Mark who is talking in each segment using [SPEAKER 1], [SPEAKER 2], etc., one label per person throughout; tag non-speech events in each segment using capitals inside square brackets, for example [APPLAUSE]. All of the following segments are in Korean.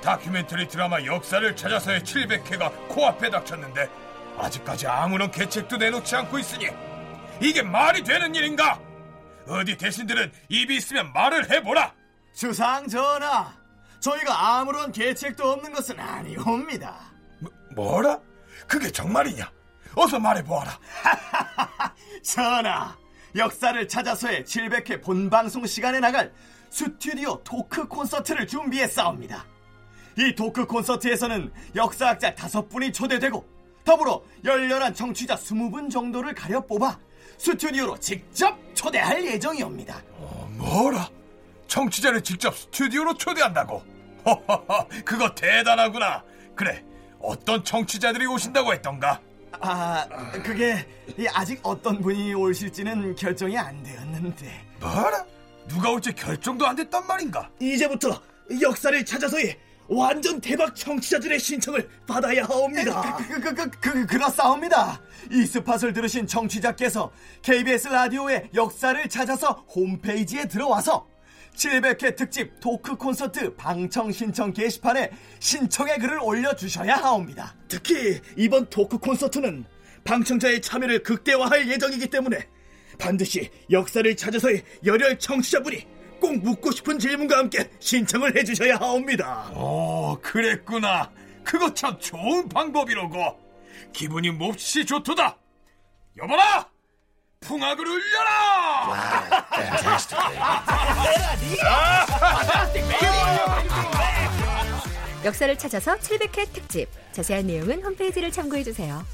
[SPEAKER 1] 다큐멘터리 드라마 역사를 찾아서의 700회가 코앞에 닥쳤는데 아직까지 아무런 계책도 내놓지 않고 있으니 이게 말이 되는 일인가? 어디 대신들은 입이 있으면 말을 해보라.
[SPEAKER 2] 주상 전하, 저희가 아무런 계책도 없는 것은 아니옵니다.
[SPEAKER 1] 뭐, 뭐라? 그게 정말이냐? 어서 말해보아라. [LAUGHS]
[SPEAKER 2] 전하, 역사를 찾아서의 700회 본방송 시간에 나갈 스튜디오 토크 콘서트를 준비했사옵니다. 이 토크 콘서트에서는 역사학자 다섯 분이 초대되고 더불어 열렬한 청취자 20분 정도를 가려 뽑아 스튜디오로 직접 초대할 예정이옵니다.
[SPEAKER 1] 어, 뭐라? 청취자를 직접 스튜디오로 초대한다고? 허허허, 그거 대단하구나. 그래, 어떤 청취자들이 오신다고 했던가?
[SPEAKER 2] 아, 그게 아직 어떤 분이 오실지는 결정이 안 되었는데.
[SPEAKER 1] 뭐라? 누가 올지 결정도 안 됐단 말인가?
[SPEAKER 2] 이제부터 역사를 찾아서의 완전 대박 청취자들의 신청을 받아야 하옵니다. 그, 그, 그, 그, 그렇사옵니다. 이 스팟을 들으신 청취자께서 KBS 라디오의 역사를 찾아서 홈페이지에 들어와서 700회 특집 토크 콘서트 방청 신청 게시판에 신청의 글을 올려주셔야 하옵니다. 특히 이번 토크 콘서트는 방청자의 참여를 극대화할 예정이기 때문에 반드시 역사를 찾아서의 열혈 청취자분이 꼭 묻고 싶은 질문과 함께 신청을 해주셔야 하옵니다.
[SPEAKER 1] 오, 그랬구나. 그거 참 좋은 방법이로고. 기분이 몹시 좋도다. 여보라! 풍악을 울려라!
[SPEAKER 3] 역사를 찾아서 700회 특집. 자세한 내용은 홈페이지를 참고해주세요.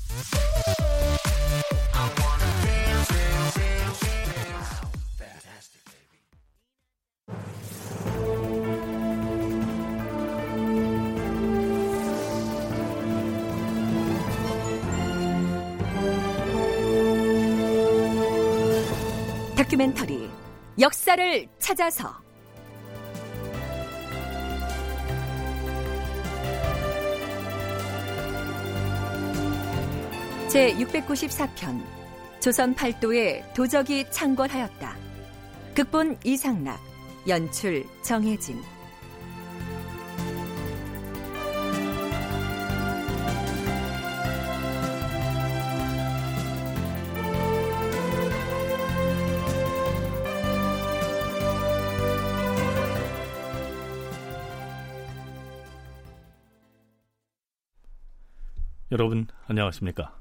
[SPEAKER 3] 다큐멘터리 역사를 찾아서 제 694편 조선 팔도에 도적이 창궐하였다. 극본 이상락 연출 정혜진
[SPEAKER 4] 여러분 안녕하십니까?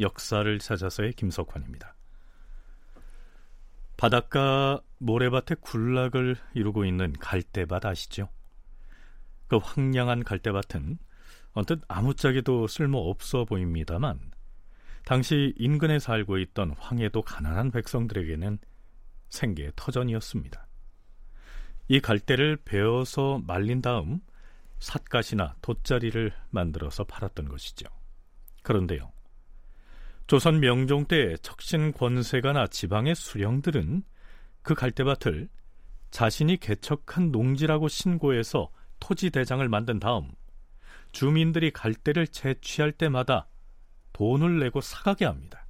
[SPEAKER 4] 역사를 찾아서의 김석환입니다. 바닷가 모래밭에 군락을 이루고 있는 갈대밭 아시죠? 그 황량한 갈대밭은 언뜻 아무짝에도 쓸모 없어 보입니다만 당시 인근에 살고 있던 황해도 가난한 백성들에게는 생계의 터전이었습니다. 이 갈대를 베어서 말린 다음 삿갓이나 돗자리를 만들어서 팔았던 것이죠. 그런데요. 조선 명종 때 척신 권세가나 지방의 수령들은 그 갈대밭을 자신이 개척한 농지라고 신고해서 토지 대장을 만든 다음 주민들이 갈대를 채취할 때마다 돈을 내고 사가게 합니다.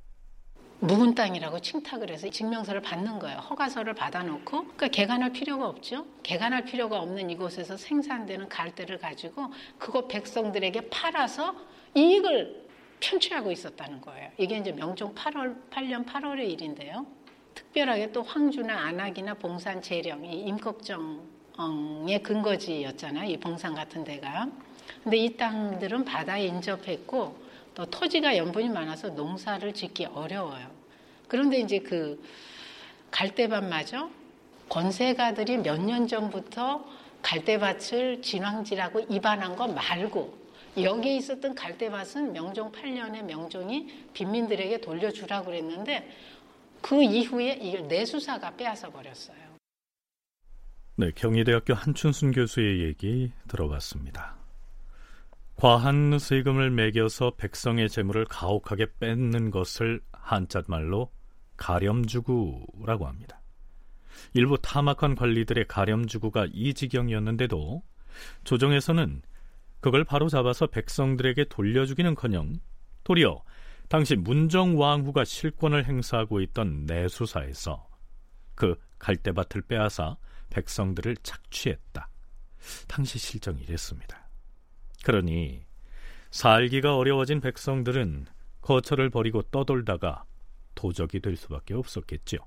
[SPEAKER 5] 묵은 땅이라고 칭탁을 해서 증명서를 받는 거예요. 허가서를 받아놓고 그러니까 개간할 필요가 없죠. 개간할 필요가 없는 이곳에서 생산되는 갈대를 가지고 그거 백성들에게 팔아서 이익을 편취하고 있었다는 거예요. 이게 이제 명종 8월 8년 8월의 일인데요. 특별하게 또 황주나 안악이나 봉산 재령 이 임꺽정의 근거지였잖아요. 이 봉산 같은 데가. 근데 이 땅들은 바다에 인접했고 또 토지가 염분이 많아서 농사를 짓기 어려워요. 그런데 이제 그 갈대밭마저 권세가들이 몇 년 전부터 갈대밭을 진황지라고 입안한 거 말고 여기에 있었던 갈대밭은 명종 8년에 명종이 빈민들에게 돌려주라고 그랬는데 그 이후에 이걸 내수사가 빼앗아 버렸어요.
[SPEAKER 4] 네, 경희대학교 한춘순 교수의 얘기 들어봤습니다. 과한 세금을 매겨서 백성의 재물을 가혹하게 뺏는 것을 한자말로 가렴주구라고 합니다. 일부 탐악한 관리들의 가렴주구가 이 지경이었는데도 조정에서는 그걸 바로 잡아서 백성들에게 돌려주기는커녕 도리어 당시 문정왕후가 실권을 행사하고 있던 내수사에서 그 갈대밭을 빼앗아 백성들을 착취했다. 당시 실정이 이랬습니다. 그러니 살기가 어려워진 백성들은 거처를 버리고 떠돌다가 도적이 될 수밖에 없었겠죠.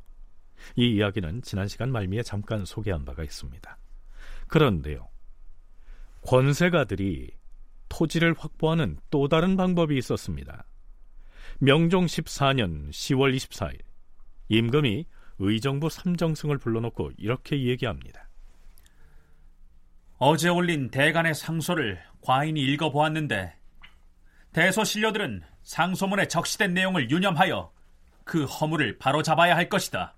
[SPEAKER 4] 이 이야기는 지난 시간 말미에 잠깐 소개한 바가 있습니다. 그런데요. 권세가들이 토지를 확보하는 또 다른 방법이 있었습니다. 명종 14년 10월 24일 임금이 의정부 삼정승을 불러놓고 이렇게 얘기합니다.
[SPEAKER 6] 어제 올린 대간의 상소를 과인이 읽어보았는데 대소 신료들은 상소문에 적시된 내용을 유념하여 그 허물을 바로잡아야 할 것이다.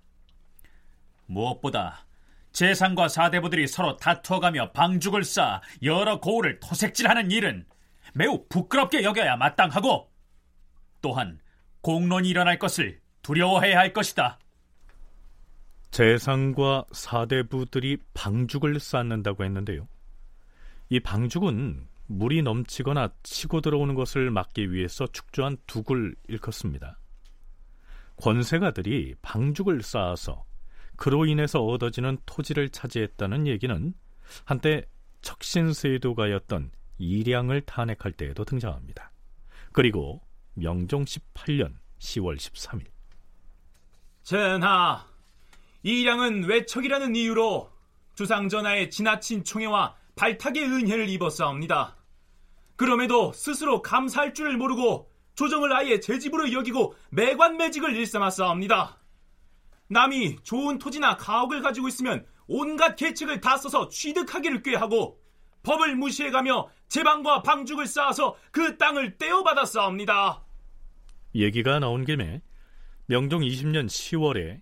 [SPEAKER 6] 무엇보다 재상과 사대부들이 서로 다투어가며 방죽을 쌓아 여러 고을을 토색질하는 일은 매우 부끄럽게 여겨야 마땅하고 또한 공론이 일어날 것을 두려워해야 할 것이다.
[SPEAKER 4] 재상과 사대부들이 방죽을 쌓는다고 했는데요. 이 방죽은 물이 넘치거나 치고 들어오는 것을 막기 위해서 축조한 두굴 일컫습니다. 권세가들이 방죽을 쌓아서 그로 인해서 얻어지는 토지를 차지했다는 얘기는 한때 척신세도가였던 이량을 탄핵할 때에도 등장합니다. 그리고 명종 18년 10월 13일
[SPEAKER 7] 전하, 이량은 외척이라는 이유로 주상전하의 지나친 총애와 발탁의 은혜를 입었사옵니다. 그럼에도 스스로 감사할 줄을 모르고 조정을 아예 제 집으로 여기고 매관매직을 일삼았사옵니다. 남이 좋은 토지나 가옥을 가지고 있으면 온갖 계책을 다 써서 취득하기를 꾀하고 법을 무시해가며 제방과 방죽을 쌓아서 그 땅을 떼어받았사옵니다.
[SPEAKER 4] 얘기가 나온 김에 명종 20년 10월에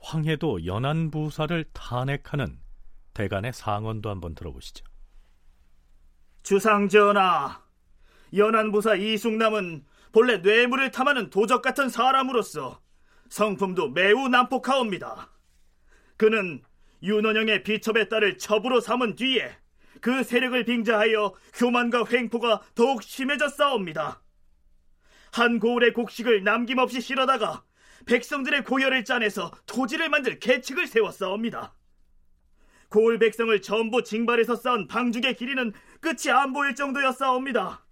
[SPEAKER 4] 황해도 연안부사를 탄핵하는 대간의 상언도 한번 들어보시죠.
[SPEAKER 2] 주상전하, 연안부사 이숙남은 본래 뇌물을 탐하는 도적 같은 사람으로서 성품도 매우 난폭하옵니다. 그는 윤원영의 비첩의 딸을 첩으로 삼은 뒤에 그 세력을 빙자하여 교만과 횡포가 더욱 심해졌사옵니다. 한 고을의 곡식을 남김없이 실어다가 백성들의 고열을 짜내서 토지를 만들 계책을 세웠사옵니다. 고을 백성을 전부 징발해서 쌓은 방죽의 길이는 끝이 안 보일 정도였사옵니다.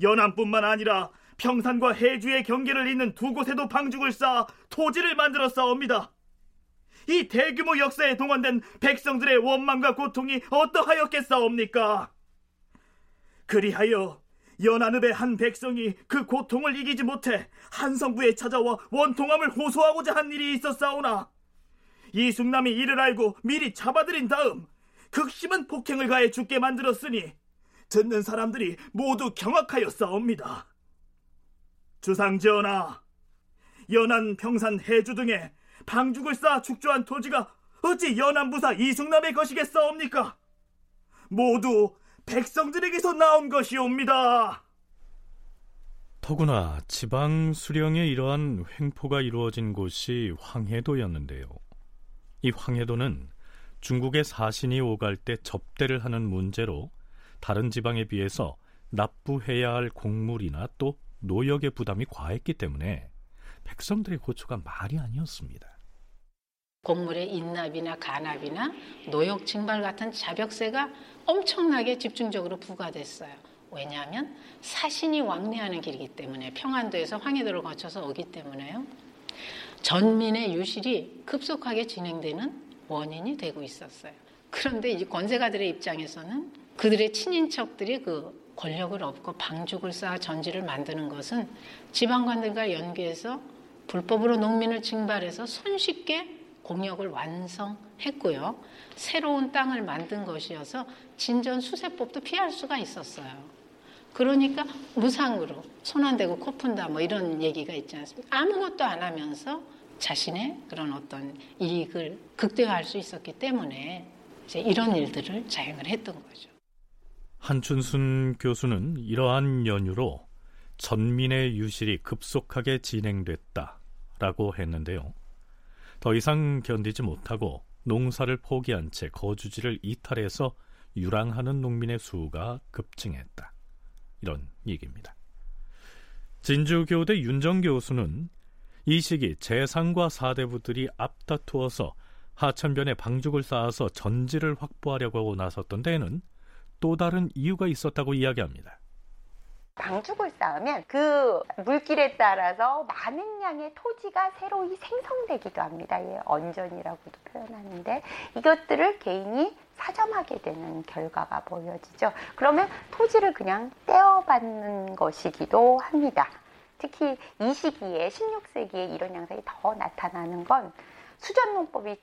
[SPEAKER 2] 연안뿐만 아니라 평산과 해주의 경계를 잇는 두 곳에도 방죽을 쌓아 토지를 만들어 싸웁니다. 이 대규모 역사에 동원된 백성들의 원망과 고통이 어떠하였겠사옵니까? 그리하여 연안읍의 한 백성이 그 고통을 이기지 못해 한성부에 찾아와 원통함을 호소하고자 한 일이 있었사오나 이숙남이 이를 알고 미리 잡아들인 다음 극심한 폭행을 가해 죽게 만들었으니 듣는 사람들이 모두 경악하여 싸웁니다. 주상전하, 연안, 평산, 해주 등에 방죽을 쌓아 축조한 토지가 어찌 연안부사 이승남의 것이겠사옵니까? 모두 백성들에게서 나온 것이옵니다.
[SPEAKER 4] 더구나 지방 수령의 이러한 횡포가 이루어진 곳이 황해도였는데요. 이 황해도는 중국의 사신이 오갈 때 접대를 하는 문제로 다른 지방에 비해서 납부해야 할 공물이나 또 노역의 부담이 과했기 때문에 백성들의 고초가 말이 아니었습니다.
[SPEAKER 5] 곡물의 인납이나 간납이나 노역 징발 같은 자벽세가 엄청나게 집중적으로 부과됐어요. 왜냐하면 사신이 왕래하는 길이기 때문에 평안도에서 황해도를 거쳐서 오기 때문에요. 전민의 유실이 급속하게 진행되는 원인이 되고 있었어요. 그런데 이제 권세가들의 입장에서는 그들의 친인척들이 그 권력을 얻고 방죽을 쌓아 전지를 만드는 것은 지방관들과 연계해서 불법으로 농민을 징발해서 손쉽게 공역을 완성했고요. 새로운 땅을 만든 것이어서 진전 수세법도 피할 수가 있었어요. 그러니까 무상으로 손 안 대고 코 푼다 뭐 이런 얘기가 있지 않습니까? 아무것도 안 하면서 자신의 그런 어떤 이익을 극대화할 수 있었기 때문에 이제 이런 일들을 자행을 했던 거죠.
[SPEAKER 4] 한춘순 교수는 이러한 연유로 전민의 유실이 급속하게 진행됐다라고 했는데요. 더 이상 견디지 못하고 농사를 포기한 채 거주지를 이탈해서 유랑하는 농민의 수가 급증했다. 이런 얘기입니다. 진주교대 윤정 교수는 이 시기 재상과 사대부들이 앞다투어서 하천변에 방죽을 쌓아서 전지를 확보하려고 나섰던 데에는 또 다른 이유가 있었다고 이야기합니다.
[SPEAKER 8] 방죽을 쌓으면 그 물길에 따라서 많은 양의 토지가 새로이 생성되기도 합니다. 예, 언전이라고도 표현하는데 이것들을 개인이 사점하게 되는 결과가 보여지죠. 그러면 토지를 그냥 떼어받는 것이기도 합니다. 특히 이 시기에 16세기에 이런 양상이 더 나타나는 건 수전농법이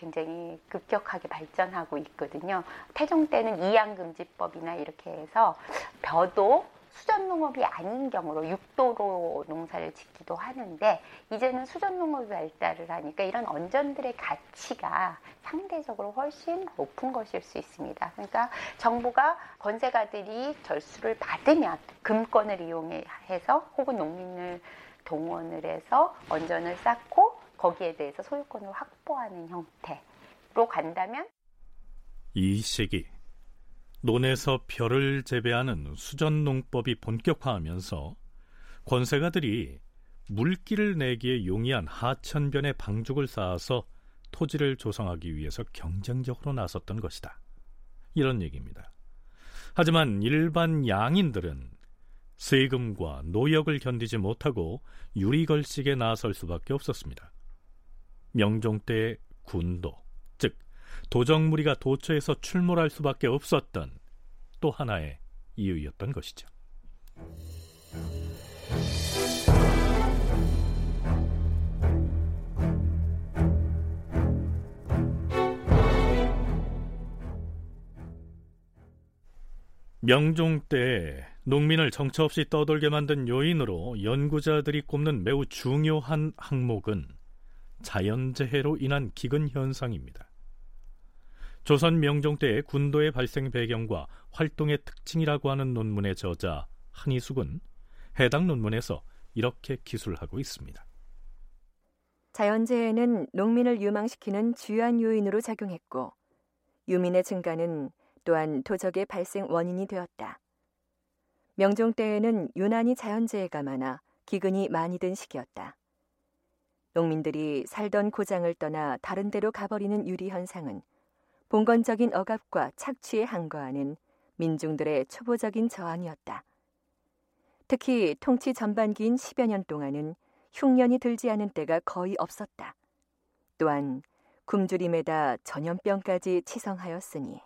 [SPEAKER 8] 굉장히 급격하게 발전하고 있거든요. 태종 때는 이양금지법이나 이렇게 해서 벼도 수전농업이 아닌 경우로 육도로 농사를 짓기도 하는데 이제는 수전농업이 발달을 하니까 이런 언전들의 가치가 상대적으로 훨씬 높은 것일 수 있습니다. 그러니까 정부가 권세가들이 절수를 받으면 금권을 이용해서 혹은 농민을 동원을 해서 언전을 쌓고 거기에 대해서 소유권을 확보하는 형태로 간다면
[SPEAKER 4] 이 시기 논에서 벼를 재배하는 수전 농법이 본격화하면서 권세가들이 물기를 내기에 용이한 하천변에 방죽을 쌓아서 토지를 조성하기 위해서 경쟁적으로 나섰던 것이다. 이런 얘기입니다. 하지만 일반 양인들은 세금과 노역을 견디지 못하고 유리걸식에 나설 수밖에 없었습니다. 명종 때의 군도, 도적무리가 도처에서 출몰할 수밖에 없었던 또 하나의 이유였던 것이죠. 명종 때 농민을 정처 없이 떠돌게 만든 요인으로 연구자들이 꼽는 매우 중요한 항목은 자연재해로 인한 기근 현상입니다. 조선 명종 때의 군도의 발생 배경과 활동의 특징이라고 하는 논문의 저자 한희숙은 해당 논문에서 이렇게 기술하고 있습니다.
[SPEAKER 3] 자연재해는 농민을 유망시키는 주요한 요인으로 작용했고 유민의 증가는 또한 도적의 발생 원인이 되었다. 명종 때에는 유난히 자연재해가 많아 기근이 많이 든 시기였다. 농민들이 살던 고장을 떠나 다른 데로 가버리는 유리 현상은 봉건적인 억압과 착취에 항거하는 민중들의 초보적인 저항이었다. 특히 통치 전반기인 10여 년 동안은 흉년이 들지 않은 때가 거의 없었다. 또한 굶주림에다 전염병까지 치성하였으니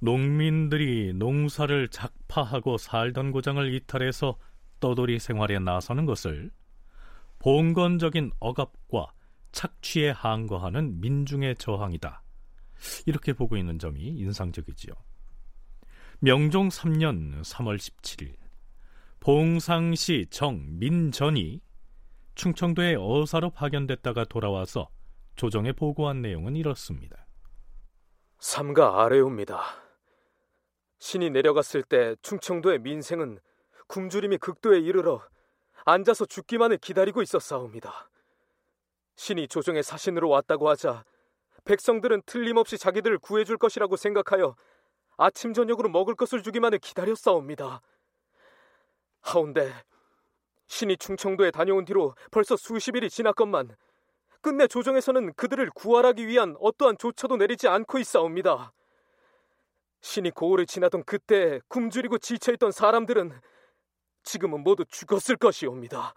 [SPEAKER 4] 농민들이 농사를 작파하고 살던 고장을 이탈해서 떠돌이 생활에 나서는 것을 봉건적인 억압과 착취에 항거하는 민중의 저항이다. 이렇게 보고 있는 점이 인상적이지요. 명종 3년 3월 17일 봉상시 정민전이 충청도의 어사로 파견됐다가 돌아와서 조정에 보고한 내용은 이렇습니다.
[SPEAKER 9] 삼가 아래옵니다. 신이 내려갔을 때 충청도의 민생은 굶주림이 극도에 이르러 앉아서 죽기만을 기다리고 있었사옵니다. 신이 조정의 사신으로 왔다고 하자 백성들은 틀림없이 자기들을 구해줄 것이라고 생각하여 아침 저녁으로 먹을 것을 주기만을 기다렸사옵니다. 하운데 신이 충청도에 다녀온 뒤로 벌써 수십 일이 지났건만 끝내 조정에서는 그들을 구하하기 위한 어떠한 조처도 내리지 않고 있사옵니다. 신이 고을을 지나던 그때 굶주리고 지쳐있던 사람들은 지금은 모두 죽었을 것이옵니다.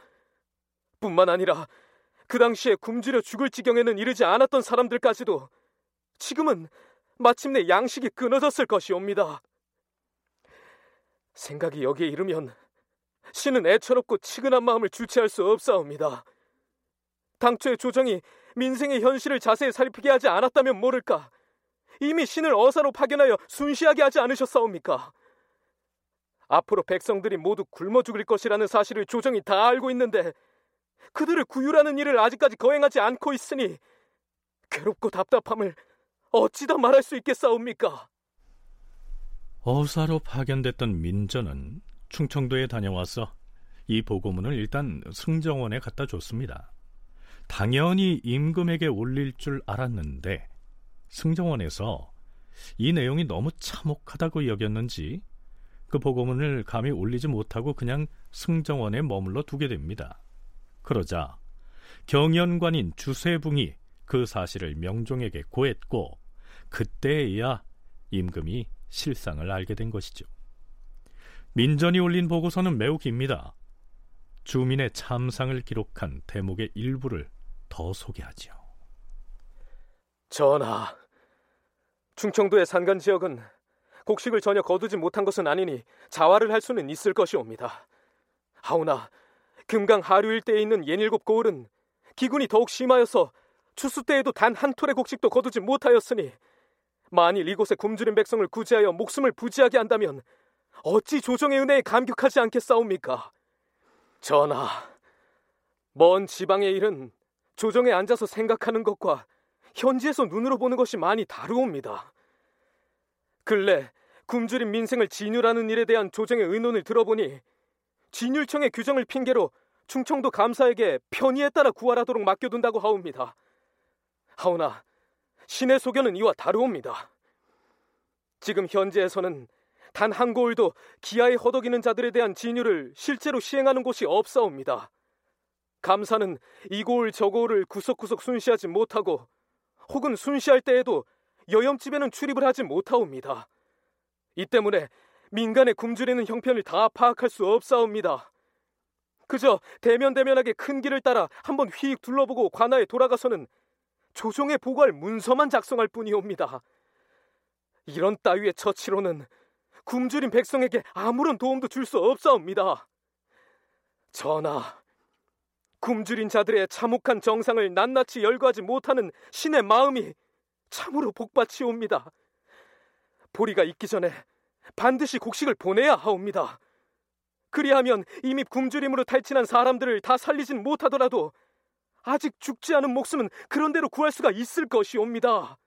[SPEAKER 9] 뿐만 아니라 그 당시에 굶주려 죽을 지경에는 이르지 않았던 사람들까지도 지금은 마침내 양식이 끊어졌을 것이옵니다. 생각이 여기에 이르면 신은 애처롭고 치근한 마음을 주체할 수 없사옵니다. 당초에 조정이 민생의 현실을 자세히 살피게 하지 않았다면 모를까 이미 신을 어사로 파견하여 순시하게 하지 않으셨사옵니까? 앞으로 백성들이 모두 굶어 죽을 것이라는 사실을 조정이 다 알고 있는데 그들을 구휼하는 일을 아직까지 거행하지 않고 있으니 괴롭고 답답함을 어찌다 말할 수 있겠사옵니까?
[SPEAKER 4] 어사로 파견됐던 민전은 충청도에 다녀와서 이 보고문을 일단 승정원에 갖다 줬습니다. 당연히 임금에게 올릴 줄 알았는데 승정원에서 이 내용이 너무 참혹하다고 여겼는지 그 보고문을 감히 올리지 못하고 그냥 승정원에 머물러 두게 됩니다. 그러자 경연관인 주세붕이 그 사실을 명종에게 고했고 그때야 임금이 실상을 알게 된 것이죠. 민전이 올린 보고서는 매우 깁니다. 주민의 참상을 기록한 대목의 일부를 더 소개하지요.
[SPEAKER 9] 전하, 충청도의 산간 지역은 곡식을 전혀 거두지 못한 것은 아니니 자활을 할 수는 있을 것이옵니다. 하오나 금강 하류 일대에 있는 예닐곱 고을은 기군이 더욱 심하여서 추수 때에도 단 한 톨의 곡식도 거두지 못하였으니 만일 이곳에 굶주린 백성을 구제하여 목숨을 부지하게 한다면 어찌 조정의 은혜에 감격하지 않겠사옵니까? 전하, 먼 지방의 일은 조정에 앉아서 생각하는 것과 현지에서 눈으로 보는 것이 많이 다르옵니다. 근래 굶주린 민생을 진율하는 일에 대한 조정의 의논을 들어보니 진율청의 규정을 핑계로 충청도 감사에게 편의에 따라 구할하도록 맡겨둔다고 하옵니다. 하오나 신의 소견은 이와 다르옵니다. 지금 현재에서는 단 한 고을도 기아에 허덕이는 자들에 대한 진율을 실제로 시행하는 곳이 없사옵니다. 감사는 이 고을 저 고을을 구석구석 순시하지 못하고 혹은 순시할 때에도 여염집에는 출입을 하지 못하옵니다. 이 때문에 민간의 굶주리는 형편을 다 파악할 수 없사옵니다. 그저 대면대면하게 큰 길을 따라 한번 휙 둘러보고 관아에 돌아가서는 조정에 보고할 문서만 작성할 뿐이옵니다. 이런 따위의 처치로는 굶주린 백성에게 아무런 도움도 줄 수 없사옵니다. 전하, 굶주린 자들의 참혹한 정상을 낱낱이 열거하지 못하는 신의 마음이 참으로 복받치옵니다. 보리가 있기 전에 반드시 곡식을 보내야 하옵니다. 그리하면 이미 굶주림으로 탈진한 사람들을 다 살리진 못하더라도 아직 죽지 않은 목숨은 그런대로 구할 수가 있을 것이옵니다.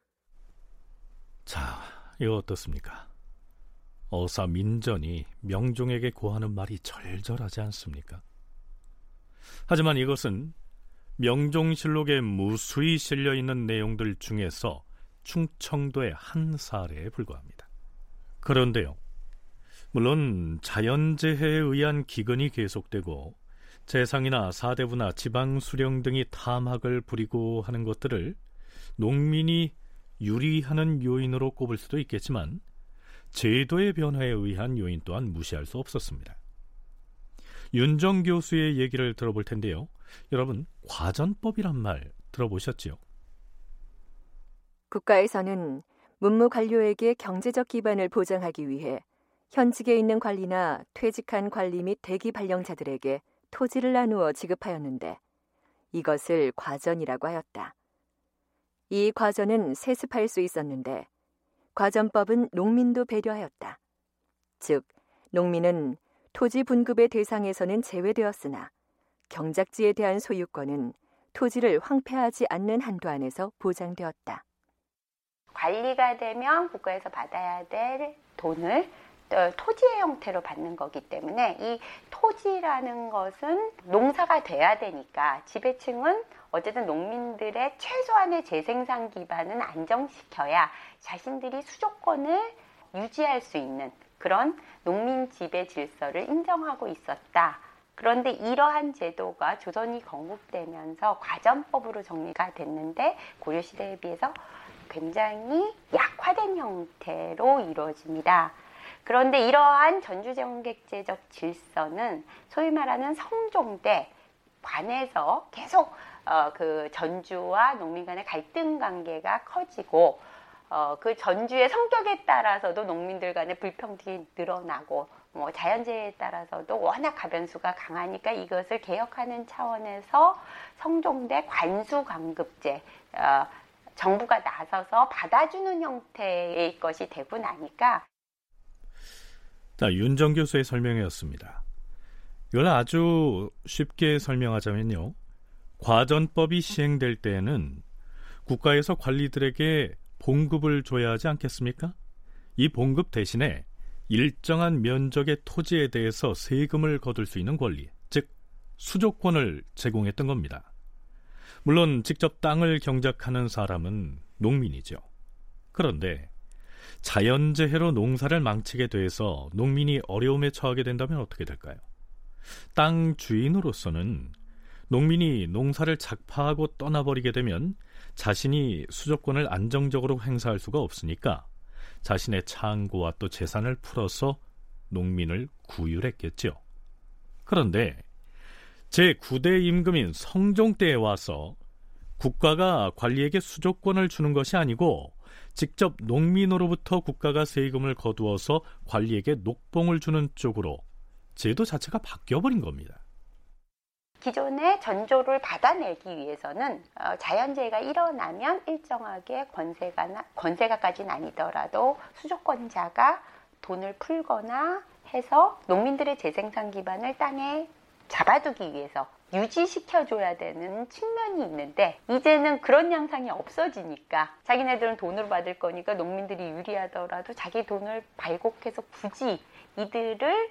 [SPEAKER 4] 자, 이거 어떻습니까? 어사 민전이 명종에게 고하는 말이 절절하지 않습니까? 하지만 이것은 명종실록에 무수히 실려 있는 내용들 중에서 충청도의 한 사례에 불과합니다. 그런데요, 물론 자연재해에 의한 기근이 계속되고 재상이나 사대부나 지방 수령 등이 탐학을 부리고 하는 것들을 농민이 유리하는 요인으로 꼽을 수도 있겠지만 제도의 변화에 의한 요인 또한 무시할 수 없었습니다. 윤정 교수의 얘기를 들어볼 텐데요. 여러분, 과전법이란 말 들어보셨지요?
[SPEAKER 3] 국가에서는 문무 관료에게 경제적 기반을 보장하기 위해 현직에 있는 관리나 퇴직한 관리 및 대기 발령자들에게 토지를 나누어 지급하였는데 이것을 과전이라고 하였다. 이 과전은 세습할 수 있었는데 과전법은 농민도 배려하였다. 즉, 농민은 토지 분급의 대상에서는 제외되었으나 경작지에 대한 소유권은 토지를 황폐하지 않는 한도 안에서 보장되었다.
[SPEAKER 8] 관리가 되면 국가에서 받아야 될 돈을 어, 토지의 형태로 받는 거기 때문에 이 토지라는 것은 농사가 돼야 되니까 지배층은 어쨌든 농민들의 최소한의 재생산 기반은 안정시켜야 자신들이 수조권을 유지할 수 있는 그런 농민 지배 질서를 인정하고 있었다. 그런데 이러한 제도가 조선이 건국되면서 과전법으로 정리가 됐는데 고려시대에 비해서 굉장히 약화된 형태로 이루어집니다. 그런데 이러한 전주정객제적 질서는 소위 말하는 성종 때 관에서 계속 어, 그 전주와 농민 간의 갈등 관계가 커지고 어, 그 전주의 성격에 따라서도 농민들 간의 불평등이 늘어나고 뭐 자연재해에 따라서도 워낙 가변수가 강하니까 이것을 개혁하는 차원에서 성종대 관수관급제 어, 정부가 나서서 받아주는 형태의 것이 되고 나니까
[SPEAKER 4] 자, 윤정 교수의 설명이었습니다. 이걸 아주 쉽게 설명하자면요. 과전법이 시행될 때에는 국가에서 관리들에게 봉급을 줘야 하지 않겠습니까? 이 봉급 대신에 일정한 면적의 토지에 대해서 세금을 거둘 수 있는 권리, 즉 수조권을 제공했던 겁니다. 물론 직접 땅을 경작하는 사람은 농민이죠. 그런데 자연재해로 농사를 망치게 돼서 농민이 어려움에 처하게 된다면 어떻게 될까요? 땅 주인으로서는 농민이 농사를 작파하고 떠나버리게 되면 자신이 수조권을 안정적으로 행사할 수가 없으니까 자신의 창고와 또 재산을 풀어서 농민을 구휼했겠죠. 그런데 제9대 임금인 성종 때에 와서 국가가 관리에게 수조권을 주는 것이 아니고 직접 농민으로부터 국가가 세금을 거두어서 관리에게 녹봉을 주는 쪽으로 제도 자체가 바뀌어버린 겁니다.
[SPEAKER 8] 기존의 전조를 받아내기 위해서는 어, 자연재해가 일어나면 일정하게 권세가 권세가까지는 아니더라도 수조권자가 돈을 풀거나 해서 농민들의 재생산 기반을 땅에 잡아두기 위해서 유지시켜줘야 되는 측면이 있는데 이제는 그런 양상이 없어지니까 자기네들은 돈으로 받을 거니까 농민들이 유리하더라도 자기 돈을 발곡해서 굳이 이들을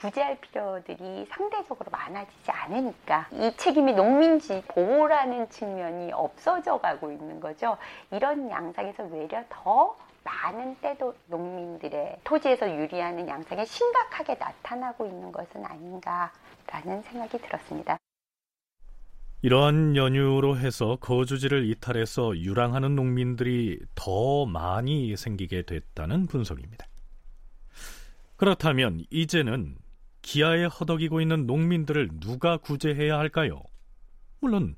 [SPEAKER 8] 구제할 필요들이 상대적으로 많아지지 않으니까 이 책임이 농민지 보호라는 측면이 없어져 가고 있는 거죠. 이런 양상에서 외려 더 많은 때도 농민들의 토지에서 유리하는 양상이 심각하게 나타나고 있는 것은 아닌가라는 생각이 들었습니다.
[SPEAKER 4] 이러한 연유로 해서 거주지를 이탈해서 유랑하는 농민들이 더 많이 생기게 됐다는 분석입니다. 그렇다면 이제는 기아에 허덕이고 있는 농민들을 누가 구제해야 할까요? 물론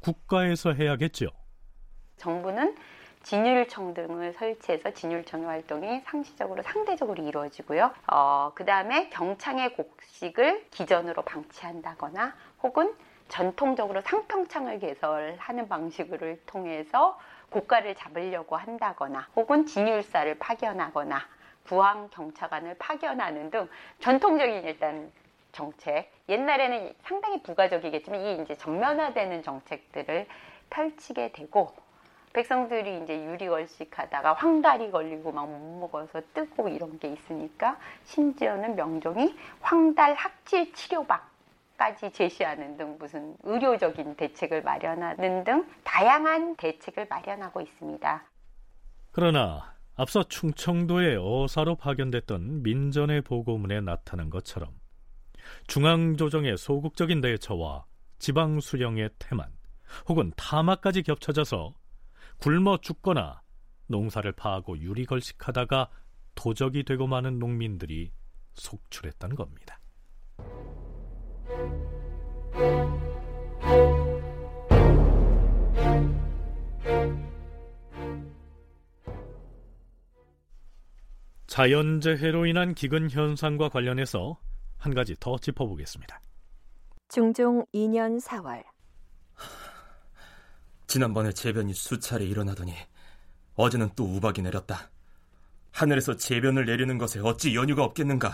[SPEAKER 4] 국가에서 해야겠죠.
[SPEAKER 8] 정부는 진율청 등을 설치해서 진율청의 활동이 상시적으로 상대적으로 이루어지고요. 어, 그 다음에 경창의 곡식을 기전으로 방치한다거나 혹은 전통적으로 상평창을 개설하는 방식을 통해서 고가를 잡으려고 한다거나 혹은 진율사를 파견하거나 부항 경차관을 파견하는 등 전통적인 일단 정책 옛날에는 상당히 부가적이겠지만 이게 이제 전면화되는 정책들을 펼치게 되고 백성들이 이제 유리걸식 하다가 황달이 걸리고 막 못 먹어서 뜨고 이런 게 있으니까 심지어는 명종이 황달 학질 치료박까지 제시하는 등 무슨 의료적인 대책을 마련하는 등 다양한 대책을 마련하고 있습니다.
[SPEAKER 4] 그러나 앞서 충청도의 어사로 파견됐던 민전의 보고문에 나타난 것처럼 중앙조정의 소극적인 대처와 지방수령의 태만 혹은 타마까지 겹쳐져서 굶어 죽거나 농사를 파하고 유리걸식하다가 도적이 되고 마는 농민들이 속출했다는 겁니다. 자연재해로 인한 기근 현상과 관련해서 한 가지 더 짚어보겠습니다.
[SPEAKER 3] 중종 2년 4월
[SPEAKER 10] 지난번에 재변이 수차례 일어나더니 어제는 또 우박이 내렸다. 하늘에서 재변을 내리는 것에 어찌 연유가 없겠는가?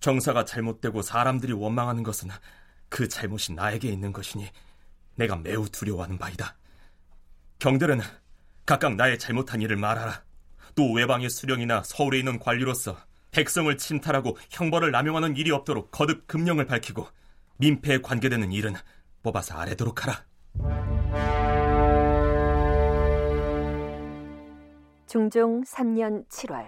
[SPEAKER 10] 정사가 잘못되고 사람들이 원망하는 것은 그 잘못이 나에게 있는 것이니 내가 매우 두려워하는 바이다. 경들은 각각 나의 잘못한 일을 말하라. 또 외방의 수령이나 서울에 있는 관리로서 백성을 침탈하고 형벌을 남용하는 일이 없도록 거듭 금령을 밝히고 민폐에 관계되는 일은 뽑아서 아래도록 하라.
[SPEAKER 3] 중종 3년 7월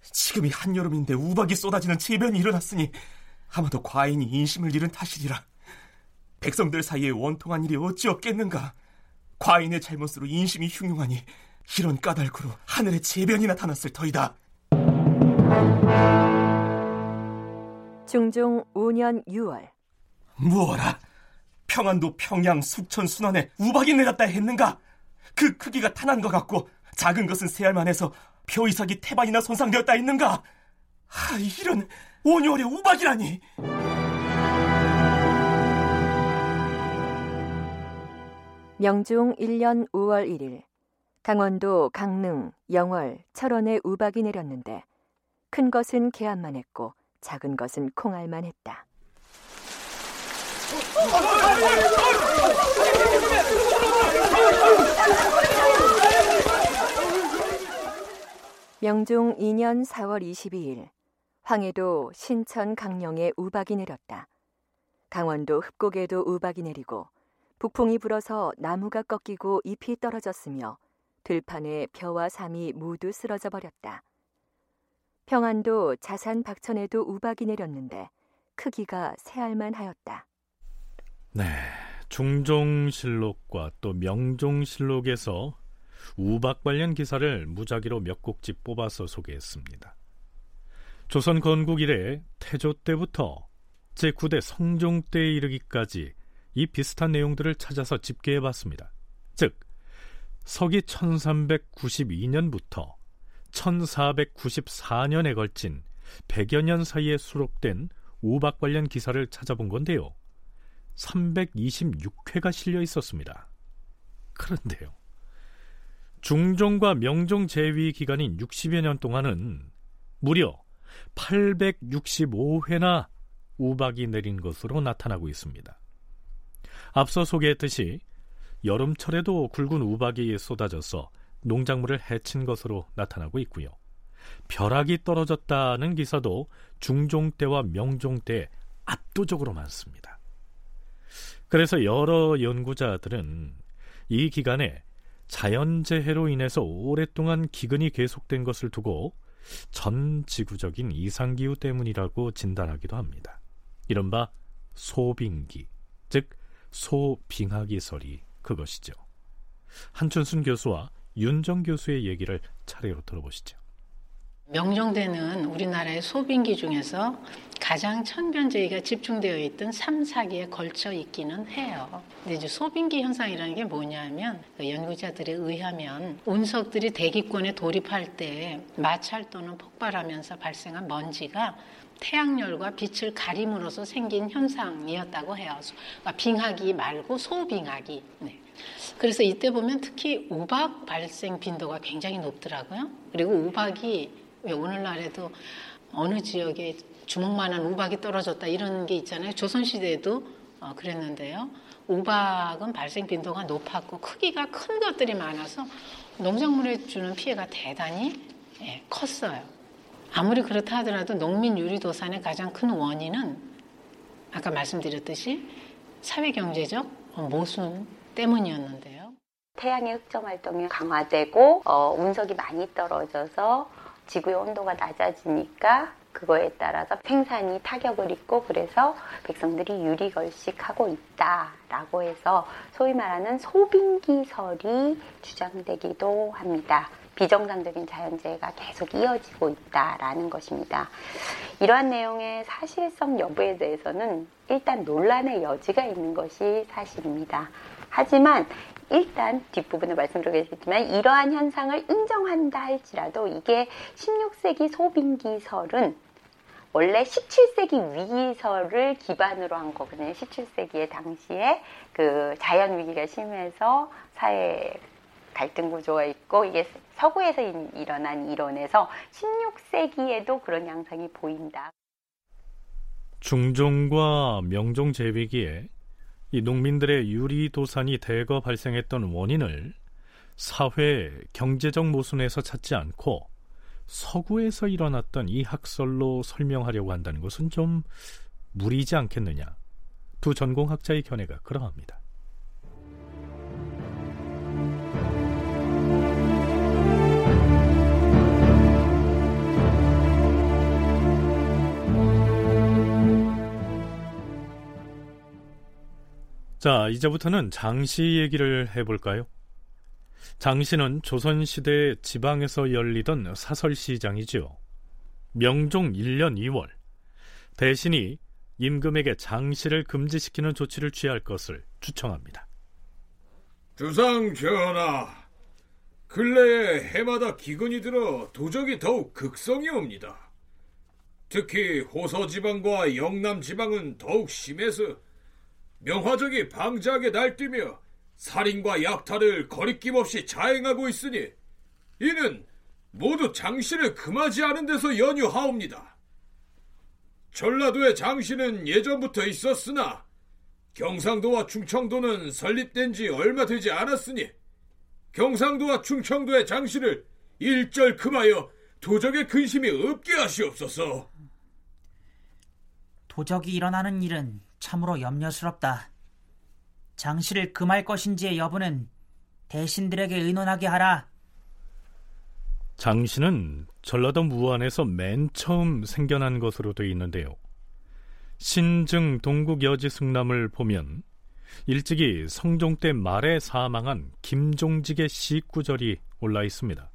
[SPEAKER 10] 지금이 한여름인데 우박이 쏟아지는 재변이 일어났으니 아마도 과인이 인심을 잃은 탓이리라. 백성들 사이에 원통한 일이 어찌 없겠는가. 과인의 잘못으로 인심이 흉흉하니 이런 까닭으로 하늘에 재변이 나타났을 터이다.
[SPEAKER 3] 중종 5년 6월.
[SPEAKER 10] 무어라! 평안도 평양 숙천 순환에 우박이 내렸다 했는가? 그 크기가 탄한 것 같고 작은 것은 세알만해서 표이삭이 태반이나 손상되었다 했는가? 아 이런 온열의 우박이라니!
[SPEAKER 3] 명중 1년 5월 1일. 강원도 강릉, 영월, 철원에 우박이 내렸는데 큰 것은 개암만 했고 작은 것은 콩알만 했다. 명종 2년 4월 22일 황해도 신천 강령에 우박이 내렸다. 강원도 흡곡에도 우박이 내리고 북풍이 불어서 나무가 꺾이고 잎이 떨어졌으며 들판에 벼와 삼이 모두 쓰러져 버렸다. 평안도 자산 박천에도 우박이 내렸는데 크기가 새알만 하였다.
[SPEAKER 4] 네, 중종실록과 또 명종실록에서 우박 관련 기사를 무작위로 몇 곡지 뽑아서 소개했습니다. 조선 건국 이래 태조 때부터 제9대 성종 때에 이르기까지 이 비슷한 내용들을 찾아서 집계해 봤습니다. 즉, 서기 1392년부터 1494년에 걸친 100여 년 사이에 수록된 우박 관련 기사를 찾아본 건데요. 326회가 실려 있었습니다. 그런데요. 중종과 명종 재위 기간인 60여 년 동안은 무려 865회나 우박이 내린 것으로 나타나고 있습니다. 앞서 소개했듯이 여름철에도 굵은 우박이 쏟아져서 농작물을 해친 것으로 나타나고 있고요. 벼락이 떨어졌다는 기사도 중종 때와 명종 때 압도적으로 많습니다. 그래서 여러 연구자들은 이 기간에 자연재해로 인해서 오랫동안 기근이 계속된 것을 두고 전 지구적인 이상기후 때문이라고 진단하기도 합니다. 이른바 소빙기, 즉 소빙하기설이 그것이죠. 한춘순 교수와 윤정 교수의 얘기를 차례로 들어보시죠.
[SPEAKER 5] 명종대는 우리나라의 소빙기 중에서 가장 천변제의가 집중되어 있던 3, 4기에 걸쳐 있기는 해요. 근데 이제 소빙기 현상이라는 게 뭐냐면 그 연구자들에 의하면 운석들이 대기권에 돌입할 때 마찰 또는 폭발하면서 발생한 먼지가 태양열과 빛을 가림으로써 생긴 현상이었다고 해요. 그러니까 빙하기 말고 소빙하기. 네. 그래서 이때 보면 특히 우박 발생 빈도가 굉장히 높더라고요. 그리고 우박이 오늘날에도 어느 지역에 주먹만한 우박이 떨어졌다 이런 게 있잖아요. 조선시대에도 어, 그랬는데요. 우박은 발생 빈도가 높았고 크기가 큰 것들이 많아서 농작물에 주는 피해가 대단히 예, 컸어요. 아무리 그렇다 하더라도 농민 유리도산의 가장 큰 원인은 아까 말씀드렸듯이 사회경제적 모순 때문이었는데요.
[SPEAKER 8] 태양의 흑점 활동이 강화되고 어, 운석이 많이 떨어져서 지구의 온도가 낮아지니까 그거에 따라서 생산이 타격을 입고 그래서 백성들이 유리걸식하고 있다라고 해서 소위 말하는 소빙기설이 주장되기도 합니다. 비정상적인 자연재해가 계속 이어지고 있다라는 것입니다. 이러한 내용의 사실성 여부에 대해서는 일단 논란의 여지가 있는 것이 사실입니다. 하지만 일단 뒷부분에 말씀드리겠지만 이러한 현상을 인정한다 할지라도 이게 16세기 소빙기설은 원래 17세기 위기설을 기반으로 한 거거든요. 17세기의 당시에 그 자연 위기가 심해서 사회 갈등 구조가 있고 이게 서구에서 일어난 이론에서 16세기에도 그런 양상이 보인다.
[SPEAKER 4] 중종과 명종 재위기에 이 농민들의 유리 도산이 대거 발생했던 원인을 사회 경제적 모순에서 찾지 않고 서구에서 일어났던 이 학설로 설명하려고 한다는 것은 좀 무리지 않겠느냐. 두 전공학자의 견해가 그러합니다. 자, 이제부터는 장시 얘기를 해볼까요? 장시는 조선시대 지방에서 열리던 사설시장이지요. 명종 1년 2월, 대신이 임금에게 장시를 금지시키는 조치를 취할 것을 추청합니다.
[SPEAKER 1] 주상 전하, 근래에 해마다 기근이 들어 도적이 더욱 극성이 옵니다. 특히 호서 지방과 영남 지방은 더욱 심해서 명화적이 방자하게 날뛰며 살인과 약탈을 거리낌 없이 자행하고 있으니 이는 모두 장씨를 금하지 않은 데서 연유하옵니다. 전라도의 장씨는 예전부터 있었으나 경상도와 충청도는 설립된 지 얼마 되지 않았으니 경상도와 충청도의 장씨를 일절 금하여 도적의 근심이 없게 하시옵소서.
[SPEAKER 11] 도적이 일어나는 일은 참으로 염려스럽다. 장씨를 금할 것인지의 여부는 대신들에게 의논하게 하라.
[SPEAKER 4] 장씨는 전라도 무안에서 맨 처음 생겨난 것으로 되어 있는데요. 신증 동국 여지 승남을 보면 일찍이 성종 때 말에 사망한 김종직의 시구절이 올라 있습니다.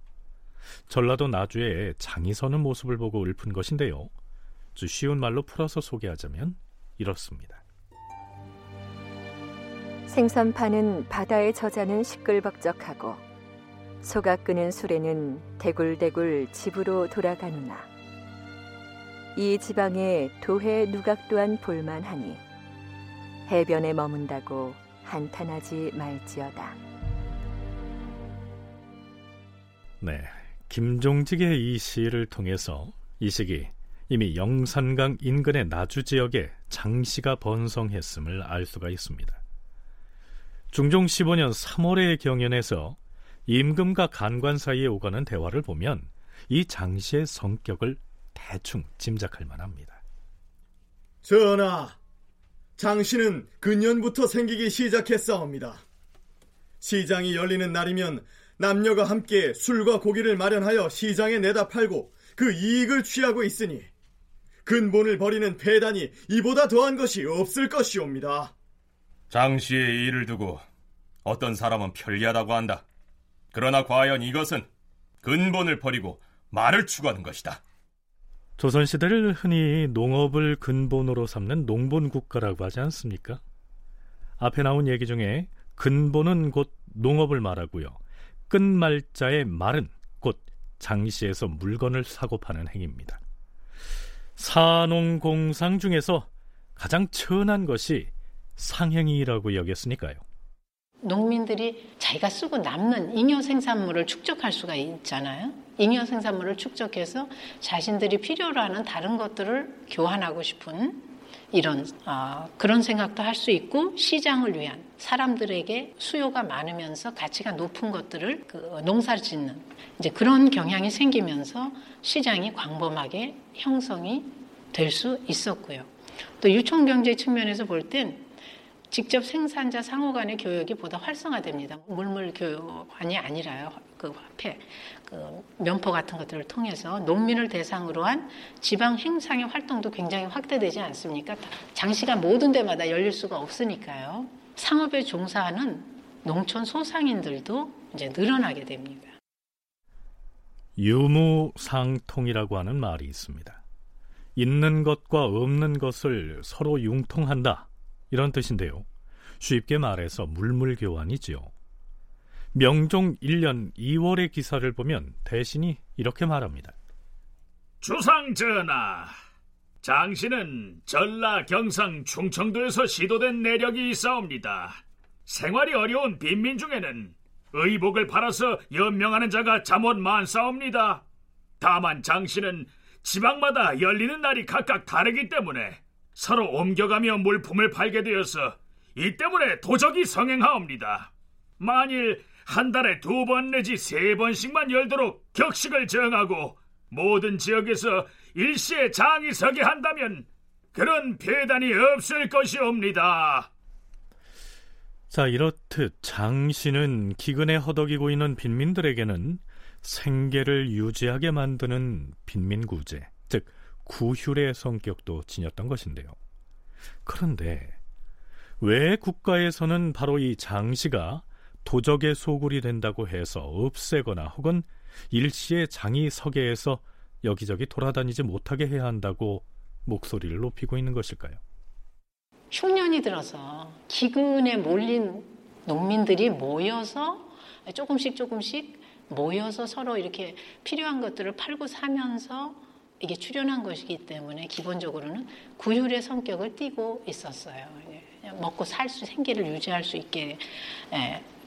[SPEAKER 4] 전라도 나주의 장이 서는 모습을 보고 읊은 것인데요. 쉬운 말로 풀어서 소개하자면 이렇습니다.
[SPEAKER 3] 생선 파는 바다의 저자는 시끌벅적하고 소가 끄는 수레는 대굴대굴 집으로 돌아가느나 이 지방에 도해 누각 또한 볼만하니 해변에 머문다고 한탄하지 말지어다.
[SPEAKER 4] 네, 김종직의 이 시를 통해서 이 시기 이미 영산강 인근의 나주 지역에 장씨가 번성했음을 알 수가 있습니다. 중종 15년 3월의 경연에서 임금과 간관 사이에 오가는 대화를 보면 이 장씨의 성격을 대충 짐작할 만합니다.
[SPEAKER 2] 전하, 장씨는 근년부터 생기기 시작했사옵니다. 시장이 열리는 날이면 남녀가 함께 술과 고기를 마련하여 시장에 내다 팔고 그 이익을 취하고 있으니 근본을 버리는 폐단이 이보다 더한 것이 없을 것이옵니다.
[SPEAKER 12] 장씨의 일을 두고 어떤 사람은 편리하다고 한다. 그러나 과연 이것은 근본을 버리고 말을 추구하는 것이다.
[SPEAKER 4] 조선시대를 흔히 농업을 근본으로 삼는 농본 국가라고 하지 않습니까? 앞에 나온 얘기 중에 근본은 곧 농업을 말하고요. 끝말자의 말은 곧 장시에서 물건을 사고 파는 행위입니다. 사농공상 중에서 가장 천한 것이 상행이라고 여겼으니까요.
[SPEAKER 5] 농민들이 자기가 쓰고 남는 잉여 생산물을 축적할 수가 있잖아요. 잉여 생산물을 축적해서 자신들이 필요로 하는 다른 것들을 교환하고 싶은 이런 어, 그런 생각도 할 수 있고 시장을 위한 사람들에게 수요가 많으면서 가치가 높은 것들을 그 농사를 짓는 이제 그런 경향이 생기면서 시장이 광범하게 형성이 될 수 있었고요. 또 유통 경제 측면에서 볼 땐 직접 생산자 상호 간의 교역이 보다 활성화됩니다. 물물 교환이 아니라요. 그 앞에 그 면포 같은 것들을 통해서 농민을 대상으로 한 지방 행상의 활동도 굉장히 확대되지 않습니까? 장시가 모든 데마다 열릴 수가 없으니까요. 상업에 종사하는 농촌 소상인들도 이제 늘어나게 됩니다.
[SPEAKER 4] 유무상통이라고 하는 말이 있습니다. 있는 것과 없는 것을 서로 융통한다. 이런 뜻인데요. 쉽게 말해서 물물교환이지요. 명종 1년 2월의 기사를 보면 대신이 이렇게 말합니다.
[SPEAKER 6] 주상 전하, 장씨는 전라, 경상, 충청도에서 시도된 내력이 있사옵니다. 생활이 어려운 빈민 중에는 의복을 팔아서 연명하는 자가 잠옷 많사옵니다. 다만 장씨는 지방마다 열리는 날이 각각 다르기 때문에 서로 옮겨가며 물품을 팔게 되어서 이 때문에 도적이 성행하옵니다. 만일 한 달에 두 번 내지 세 번씩만 열도록 격식을 정하고 모든 지역에서 일시에 장이 서게 한다면 그런 폐단이 없을 것이옵니다.
[SPEAKER 4] 자, 이렇듯 장씨는 기근에 허덕이고 있는 빈민들에게는 생계를 유지하게 만드는 빈민구제, 즉 구휼의 성격도 지녔던 것인데요. 그런데 왜 국가에서는 바로 이 장씨가 도적의 소굴이 된다고 해서 없애거나 혹은 일시에 장이 서게 해서 여기저기 돌아다니지 못하게 해야 한다고 목소리를 높이고 있는 것일까요?
[SPEAKER 5] 흉년이 들어서 기근에 몰린 농민들이 모여서 조금씩 조금씩 모여서 서로 이렇게 필요한 것들을 팔고 사면서 이게 출연한 것이기 때문에 기본적으로는 구휼의 성격을 띠고 있었어요. 먹고 살 수, 생계를 유지할 수 있게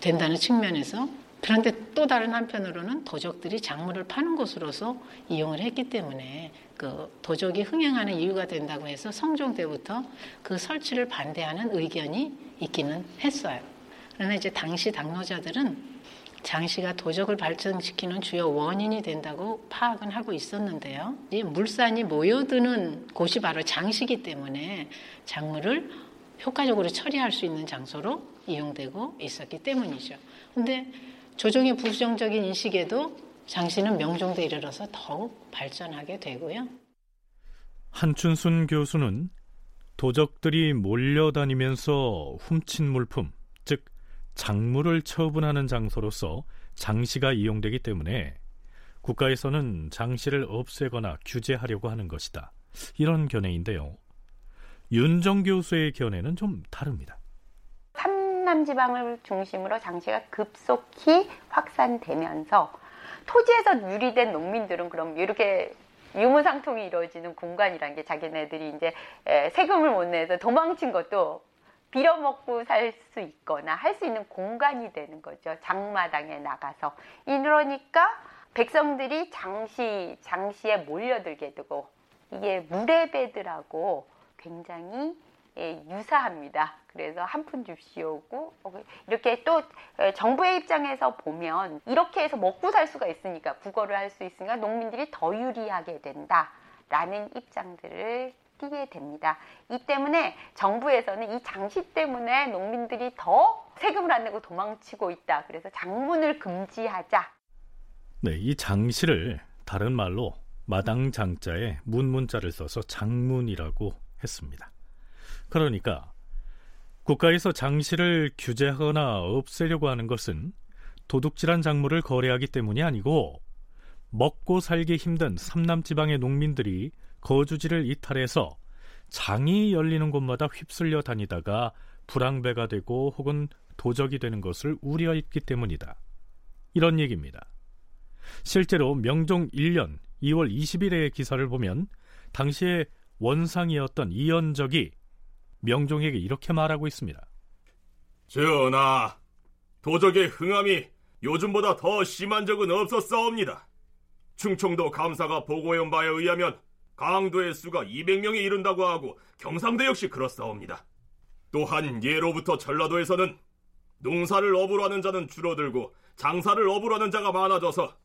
[SPEAKER 5] 된다는 측면에서 그런데 또 다른 한편으로는 도적들이 작물을 파는 곳으로서 이용을 했기 때문에 그 도적이 흥행하는 이유가 된다고 해서 성종 때부터 그 설치를 반대하는 의견이 있기는 했어요. 그러나 이제 당시 당노자들은 장씨가 도적을 발전시키는 주요 원인이 된다고 파악은 하고 있었는데요. 이 물산이 모여드는 곳이 바로 장시기 때문에 작물을 효과적으로 처리할 수 있는 장소로 이용되고 있었기 때문이죠. 근데 조정의 부정적인 인식에도 장씨는 명종대 이르러서 더욱 발전하게 되고요.
[SPEAKER 4] 한춘순 교수는 도적들이 몰려다니면서 훔친 물품, 즉 장물을 처분하는 장소로서 장시가 이용되기 때문에 국가에서는 장시를 없애거나 규제하려고 하는 것이다. 이런 견해인데요. 윤정 교수의 견해는 좀 다릅니다.
[SPEAKER 8] 삼남 지방을 중심으로 장시가 급속히 확산되면서 토지에서 유리된 농민들은 그럼 이렇게 유무상통이 이루어지는 공간이란 게 자기네들이 이제 세금을 못 내서 도망친 것도 빌어먹고 살 수 있거나 할 수 있는 공간이 되는 거죠. 장마당에 나가서. 이러니까 백성들이 장시, 장시에 몰려들게 되고 이게 무례배들하고 굉장히 예, 유사합니다. 그래서 한 푼 줍시오고 어, 이렇게 또 정부의 입장에서 보면 이렇게 해서 먹고 살 수가 있으니까 국어를 할 수 있으니까 농민들이 더 유리하게 된다라는 입장들을 띄게 됩니다. 이 때문에 정부에서는 이 장시 때문에 농민들이 더 세금을 안 내고 도망치고 있다. 그래서 장문을 금지하자.
[SPEAKER 4] 네, 이 장시를 다른 말로 마당 장자에 문문자를 써서 장문이라고 했습니다. 그러니까 국가에서 장시를 규제하거나 없애려고 하는 것은 도둑질한 작물을 거래하기 때문이 아니고 먹고 살기 힘든 삼남 지방의 농민들이 거주지를 이탈해서 장이 열리는 곳마다 휩쓸려 다니다가 불황배가 되고 혹은 도적이 되는 것을 우려했기 때문이다. 이런 얘기입니다. 실제로 명종 1년 2월 20일의 기사를 보면 당시에 원상이었던 이연적이 명종에게 이렇게 말하고 있습니다.
[SPEAKER 10] 전하, 도적의 흥함이 요즘보다 더 심한 적은 없었사옵니다. 충청도 감사가 보고해온 바에 의하면 강도의 수가 200명에 이른다고 하고 경상도 역시 그렇사옵니다. 또한 예로부터 전라도에서는 농사를 업으로 하는 자는 줄어들고 장사를 업으로 하는 자가 많아져서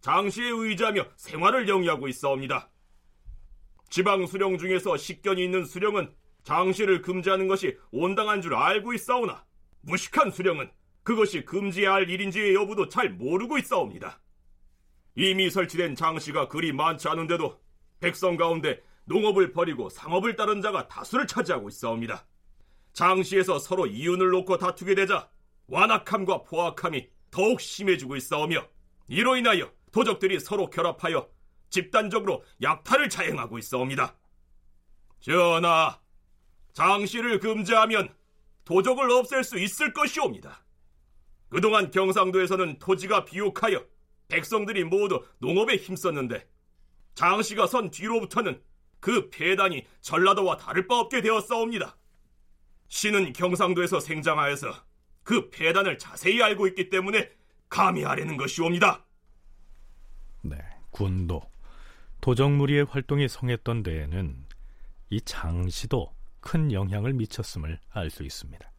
[SPEAKER 10] 장시에 의지하며 생활을 영위하고 있사옵니다. 지방 수령 중에서 식견이 있는 수령은 장시를 금지하는 것이 온당한 줄 알고 있사오나 무식한 수령은 그것이 금지해야 할 일인지의 여부도 잘 모르고 있사옵니다. 이미 설치된 장시가 그리 많지 않은데도 백성 가운데 농업을 버리고 상업을 따른 자가 다수를 차지하고 있사옵니다. 장시에서 서로 이윤을 놓고 다투게 되자 완악함과 포악함이 더욱 심해지고 있사오며 이로 인하여 도적들이 서로 결합하여 집단적으로 약탈을 자행하고 있사옵니다. 전하, 장시를 금지하면 도적을 없앨 수 있을 것이옵니다. 그동안 경상도에서는 토지가 비옥하여 백성들이 모두 농업에 힘썼는데 장씨가 선 뒤로부터는 그 폐단이 전라도와 다를 바 없게 되었사옵니다. 신은 경상도에서 생장하여서 그 폐단을 자세히 알고 있기 때문에 감히 하려는 것이옵니다.
[SPEAKER 4] 네, 군도 도적무리의 활동이 성했던 데에는 이 장씨도 큰 영향을 미쳤음을 알 수 있습니다.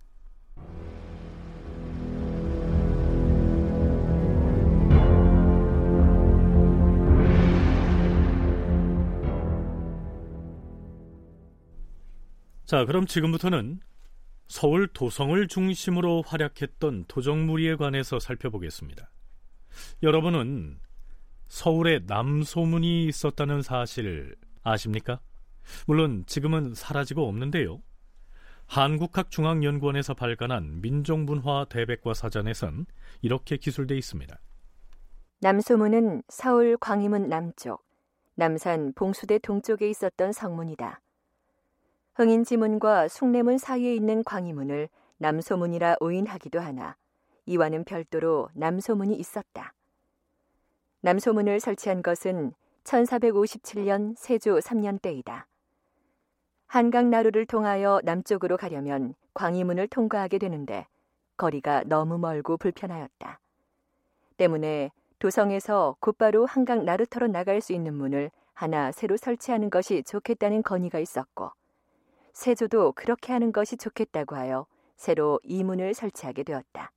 [SPEAKER 4] 자, 그럼 지금부터는 서울 도성을 중심으로 활약했던 도적무리에 관해서 살펴보겠습니다. 여러분은 서울에 남소문이 있었다는 사실 아십니까? 물론 지금은 사라지고 없는데요. 한국학중앙연구원에서 발간한 민족문화 대백과 사전에선 이렇게 기술돼 있습니다.
[SPEAKER 3] 남소문은 서울 광희문 남쪽, 남산 봉수대 동쪽에 있었던 성문이다. 흥인지문과 숭례문 사이에 있는 광희문을 남소문이라 오인하기도 하나 이와는 별도로 남소문이 있었다. 남소문을 설치한 것은 1457년 세조 3년 때이다. 한강 나루를 통하여 남쪽으로 가려면 광희문을 통과하게 되는데 거리가 너무 멀고 불편하였다. 때문에 도성에서 곧바로 한강 나루터로 나갈 수 있는 문을 하나 새로 설치하는 것이 좋겠다는 건의가 있었고 세조도 그렇게 하는 것이 좋겠다고 하여 새로 이문을 설치하게 되었다.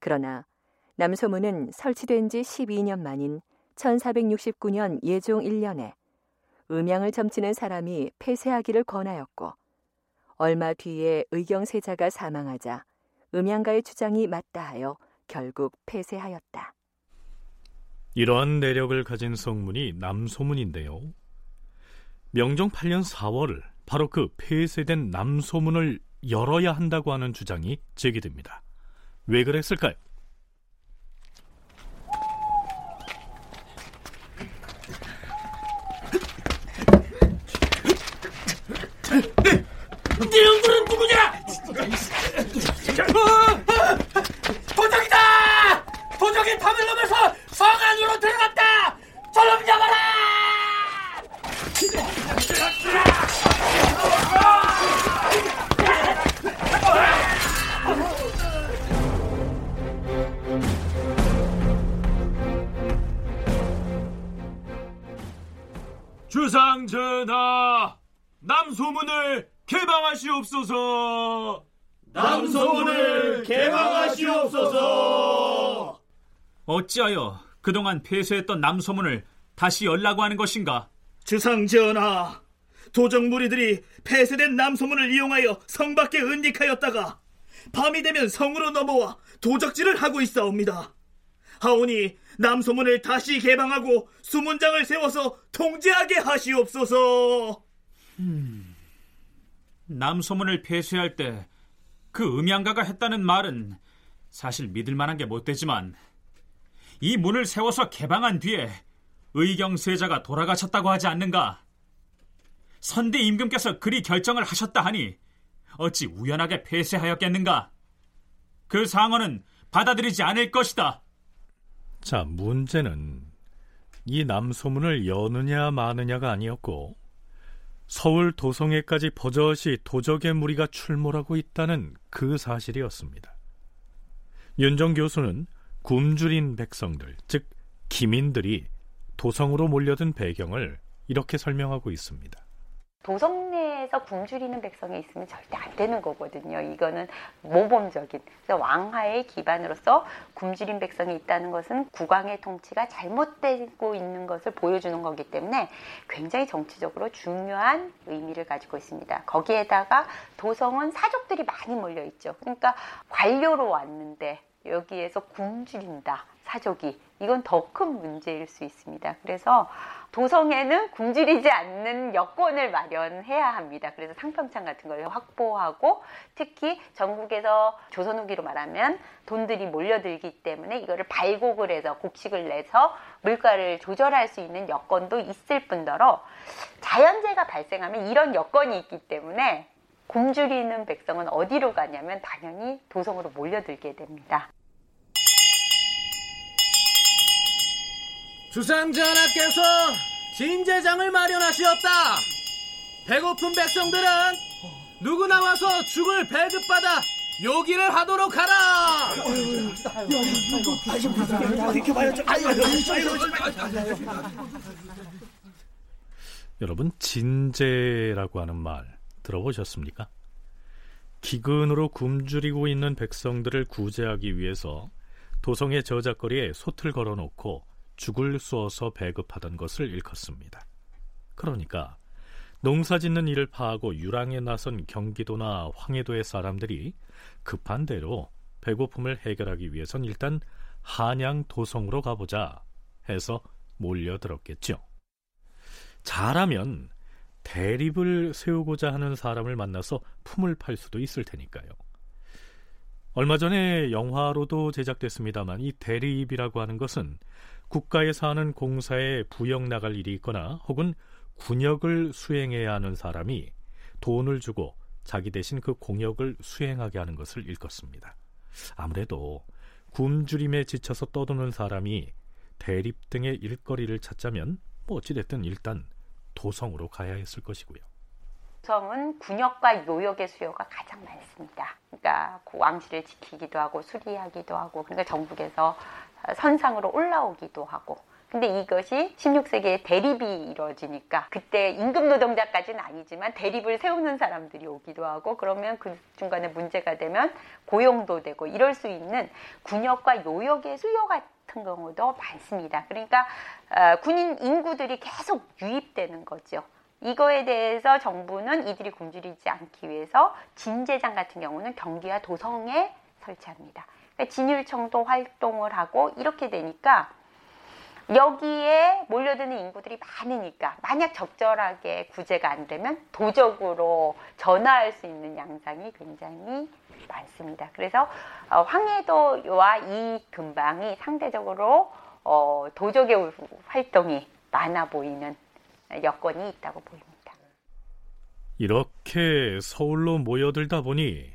[SPEAKER 3] 그러나 남소문은 설치된 지 12년 만인 1469년 예종 1년에 음양을 점치는 사람이 폐쇄하기를 권하였고 얼마 뒤에 의경세자가 사망하자 음양가의 주장이 맞다 하여 결국 폐쇄하였다.
[SPEAKER 4] 이러한 내력을 가진 성문이 남소문인데요. 명종 8년 4월 바로 그 폐쇄된 남소문을 열어야 한다고 하는 주장이 제기됩니다. 왜 그랬을까요?
[SPEAKER 13] 네 형들은 누구냐? 도적이다! 도적이 담을 넘어서 성 안으로 들어갔다! 저놈 잡아라!
[SPEAKER 7] 주상전하, 남소문을 개방하시옵소서.
[SPEAKER 13] 남소문을 개방하시옵소서.
[SPEAKER 6] 어찌하여 그동안 폐쇄했던 남소문을 다시 열라고 하는 것인가?
[SPEAKER 2] 주상전하, 도적 무리들이 폐쇄된 남소문을 이용하여 성 밖에 은닉하였다가 밤이 되면 성으로 넘어와 도적질을 하고 있사옵니다. 하오니 남소문을 다시 개방하고 수문장을 세워서 통제하게 하시옵소서.
[SPEAKER 6] 음, 남소문을 폐쇄할 때 그 음양가가 했다는 말은 사실 믿을 만한 게 못 되지만 이 문을 세워서 개방한 뒤에 의경세자가 돌아가셨다고 하지 않는가? 선대 임금께서 그리 결정을 하셨다 하니 어찌 우연하게 폐쇄하였겠는가? 그 상언은 받아들이지 않을 것이다.
[SPEAKER 4] 자, 문제는 이 남소문을 여느냐 마느냐가 아니었고 서울 도성에까지 버젓이 도적의 무리가 출몰하고 있다는 그 사실이었습니다. 윤정 교수는 굶주린 백성들, 즉 기민들이 도성으로 몰려든 배경을 이렇게 설명하고 있습니다.
[SPEAKER 8] 도성 내에서 굶주리는 백성이 있으면 절대 안 되는 거거든요. 이거는 모범적인. 그래서 왕하의 기반으로서 굶주린 백성이 있다는 것은 국왕의 통치가 잘못되고 있는 것을 보여주는 거기 때문에 굉장히 정치적으로 중요한 의미를 가지고 있습니다. 거기에다가 도성은 사족들이 많이 몰려 있죠. 그러니까 관료로 왔는데 여기에서 굶주린다. 사족이. 이건 더 큰 문제일 수 있습니다. 그래서 도성에는 굶주리지 않는 여건을 마련해야 합니다. 그래서 상평창 같은 걸 확보하고 특히 전국에서 조선 후기로 말하면 돈들이 몰려들기 때문에 이거를 발곡을 해서 곡식을 내서 물가를 조절할 수 있는 여건도 있을 뿐더러 자연재해가 발생하면 이런 여건이 있기 때문에 굶주리는 백성은 어디로 가냐면 당연히 도성으로 몰려들게 됩니다.
[SPEAKER 13] 주상전하께서 진제장을 마련하시었다. 배고픈 백성들은 누구 나 와서 죽을 배급받아 요기를 하도록 하라.
[SPEAKER 4] 여러분 진제라고 하는 말 들어보셨습니까? 기근으로 굶주리고 있는 백성들을 구제하기 위해서 도성의 저작거리에 솥을 걸어놓고 죽을 쏘어서 배급하던 것을 일컫습니다. 그러니까 농사 짓는 일을 파하고 유랑에 나선 경기도나 황해도의 사람들이 급한 대로 배고픔을 해결하기 위해선 일단 한양 도성으로 가보자 해서 몰려들었겠죠. 잘하면 대립을 세우고자 하는 사람을 만나서 품을 팔 수도 있을 테니까요. 얼마 전에 영화로도 제작됐습니다만 이 대립이라고 하는 것은 국가에서 하는 공사에 부역 나갈 일이 있거나 혹은 군역을 수행해야 하는 사람이 돈을 주고 자기 대신 그 공역을 수행하게 하는 것을 일컫습니다. 아무래도 굶주림에 지쳐서 떠도는 사람이 대립 등의 일거리를 찾자면 뭐 어찌됐든 일단 도성으로 가야 했을 것이고요.
[SPEAKER 8] 도성은 군역과 요역의 수요가 가장 많습니다. 그러니까 그 왕실을 지키기도 하고 수리하기도 하고 그러니까 전국에서 선상으로 올라오기도 하고 근데 이것이 16세기에 대립이 이루어지니까 그때 임금 노동자까지는 아니지만 대립을 세우는 사람들이 오기도 하고 그러면 그 중간에 문제가 되면 고용도 되고 이럴 수 있는 군역과 요역의 수요 같은 경우도 많습니다. 그러니까 어, 군인 인구들이 계속 유입되는 거죠. 이거에 대해서 정부는 이들이 굶주리지 않기 위해서 진제장 같은 경우는 경기와 도성에 설치합니다. 그러니까 진율청도 활동을 하고 이렇게 되니까 여기에 몰려드는 인구들이 많으니까 만약 적절하게 구제가 안 되면 도적으로 전화할 수 있는 양상이 굉장히 많습니다. 그래서 어, 황해도와 이 근방이 상대적으로 어, 도적의 활동이 많아 보이는 여건이 있다고 보입니다.
[SPEAKER 4] 이렇게 서울로 모여들다 보니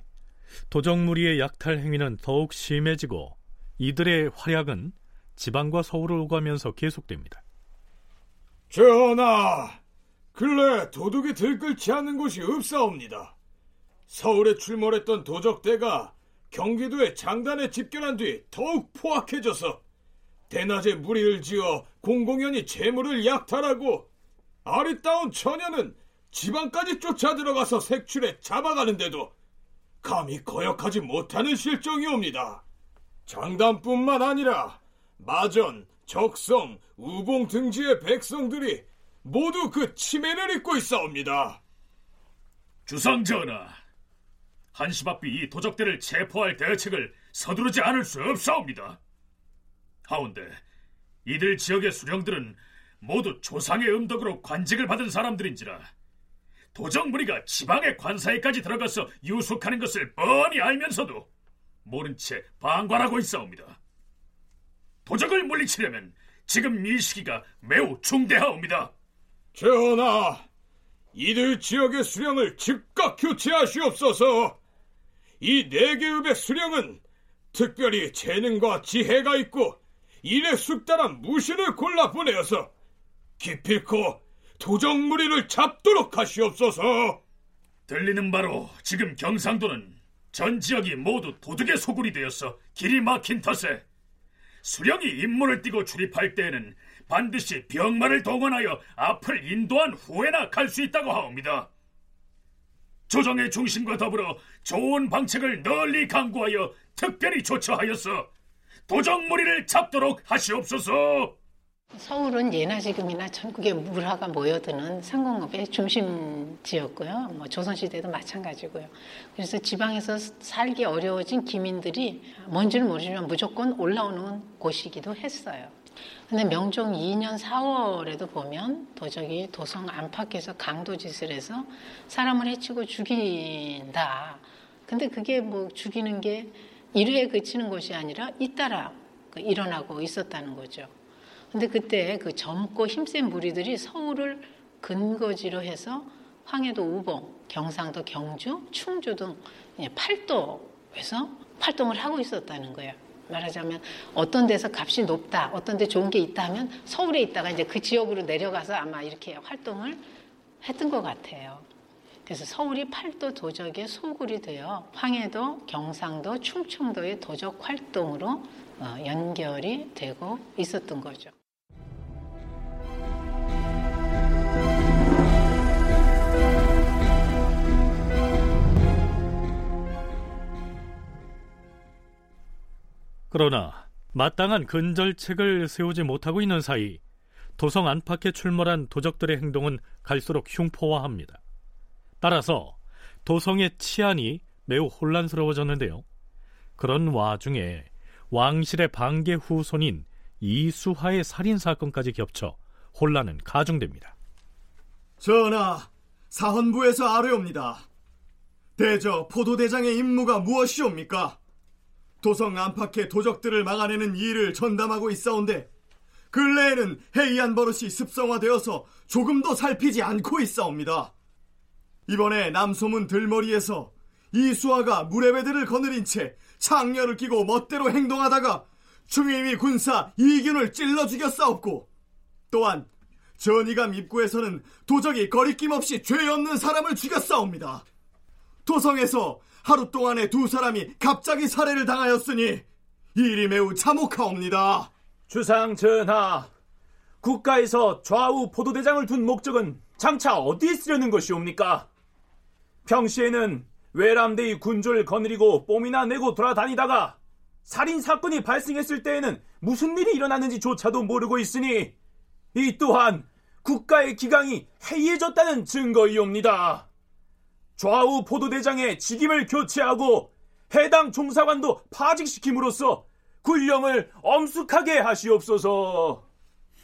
[SPEAKER 4] 도적무리의 약탈 행위는 더욱 심해지고 이들의 활약은 지방과 서울을 오가면서 계속됩니다.
[SPEAKER 1] 전하, 근래 도둑이 들끓지 않는 곳이 없사옵니다. 서울에 출몰했던 도적대가 경기도의 장단에 집결한 뒤 더욱 포악해져서 대낮에 무리를 지어 공공연히 재물을 약탈하고 아리따운 처녀는 지방까지 쫓아 들어가서 색출해 잡아가는데도 감히 거역하지 못하는 실정이옵니다. 장단뿐만 아니라 마전, 적성, 우봉 등지의 백성들이 모두 그 치매를 입고 있사옵니다.
[SPEAKER 6] 주상전하, 한시바삐 이 도적들을 체포할 대책을 서두르지 않을 수 없사옵니다. 하운데 이들 지역의 수령들은 모두 조상의 음덕으로 관직을 받은 사람들인지라 도적 무리가 지방의 관사에까지 들어가서 유속하는 것을 뻔히 알면서도 모른 채 방관하고 있사옵니다. 도적을 물리치려면 지금 이 시기가 매우 중대하옵니다.
[SPEAKER 1] 전하, 이들 지역의 수령을 즉각 교체하시옵소서. 이 네 개읍의 수령은 특별히 재능과 지혜가 있고 일에 숙달한 무신을 골라 보내어서 기필코 도적무리를 잡도록 하시옵소서.
[SPEAKER 6] 들리는 바로 지금 경상도는 전 지역이 모두 도둑의 소굴이 되어서 길이 막힌 탓에 수령이 임무를 띠고 출입할 때에는 반드시 병마를 동원하여 앞을 인도한 후에나 갈 수 있다고 하옵니다. 조정의 중심과 더불어 좋은 방책을 널리 강구하여 특별히 조처하여서 도적무리를 잡도록 하시옵소서.
[SPEAKER 5] 서울은 예나 지금이나 전국의 물화가 모여드는 상공업의 중심지였고요. 뭐 조선시대도 마찬가지고요. 그래서 지방에서 살기 어려워진 기민들이 뭔지는 모르지만 무조건 올라오는 곳이기도 했어요. 근데 명종 2년 4월에도 보면 도적이 도성 안팎에서 강도 짓을 해서 사람을 해치고 죽인다. 근데 그게 뭐 죽이는 게 1회에 그치는 것이 아니라 잇따라 그 일어나고 있었다는 거죠. 근데 그때 그 젊고 힘센 무리들이 서울을 근거지로 해서 황해도 우봉, 경상도 경주, 충주 등 팔도에서 활동을 하고 있었다는 거예요. 말하자면 어떤 데서 값이 높다, 어떤 데 좋은 게 있다 하면 서울에 있다가 이제 그 지역으로 내려가서 아마 이렇게 활동을 했던 것 같아요. 그래서 서울이 팔도 도적의 소굴이 되어 황해도, 경상도, 충청도의 도적 활동으로 어, 연결이 되고 있었던 거죠.
[SPEAKER 4] 그러나 마땅한 근절책을 세우지 못하고 있는 사이 도성 안팎에 출몰한 도적들의 행동은 갈수록 흉포화합니다. 따라서 도성의 치안이 매우 혼란스러워졌는데요. 그런 와중에 왕실의 반계 후손인 이수하의 살인 사건까지 겹쳐 혼란은 가중됩니다.
[SPEAKER 2] 전하, 사헌부에서 아뢰옵니다. 대저 포도대장의 임무가 무엇이옵니까? 도성 안팎의 도적들을 막아내는 일을 전담하고 있사온데 근래에는 해이한 버릇이 습성화되어서 조금도 살피지 않고 있사옵니다. 이번에 남소문 들머리에서 이수아가 무례배들을 거느린 채 창녀를 끼고 멋대로 행동하다가 중임이 군사 이균을 찔러 죽였사옵고 또한 전이감 입구에서는 도적이 거리낌 없이 죄 없는 사람을 죽였사옵니다. 도성에서 하루 동안에 두 사람이 갑자기 살해를 당하였으니 일이 매우 참혹하옵니다.
[SPEAKER 7] 주상 전하, 국가에서 좌우 포도대장을 둔 목적은 장차 어디에 쓰려는 것이옵니까? 평시에는 외람대의 군주를 거느리고 뽐이나 내고 돌아다니다가 살인 사건이 발생했을 때에는 무슨 일이 일어났는지조차도 모르고 있으니 이 또한 국가의 기강이 해이해졌다는 증거이옵니다. 좌우 포도대장의 직임을 교체하고 해당 종사관도 파직시킴으로써 군령을 엄숙하게 하시옵소서.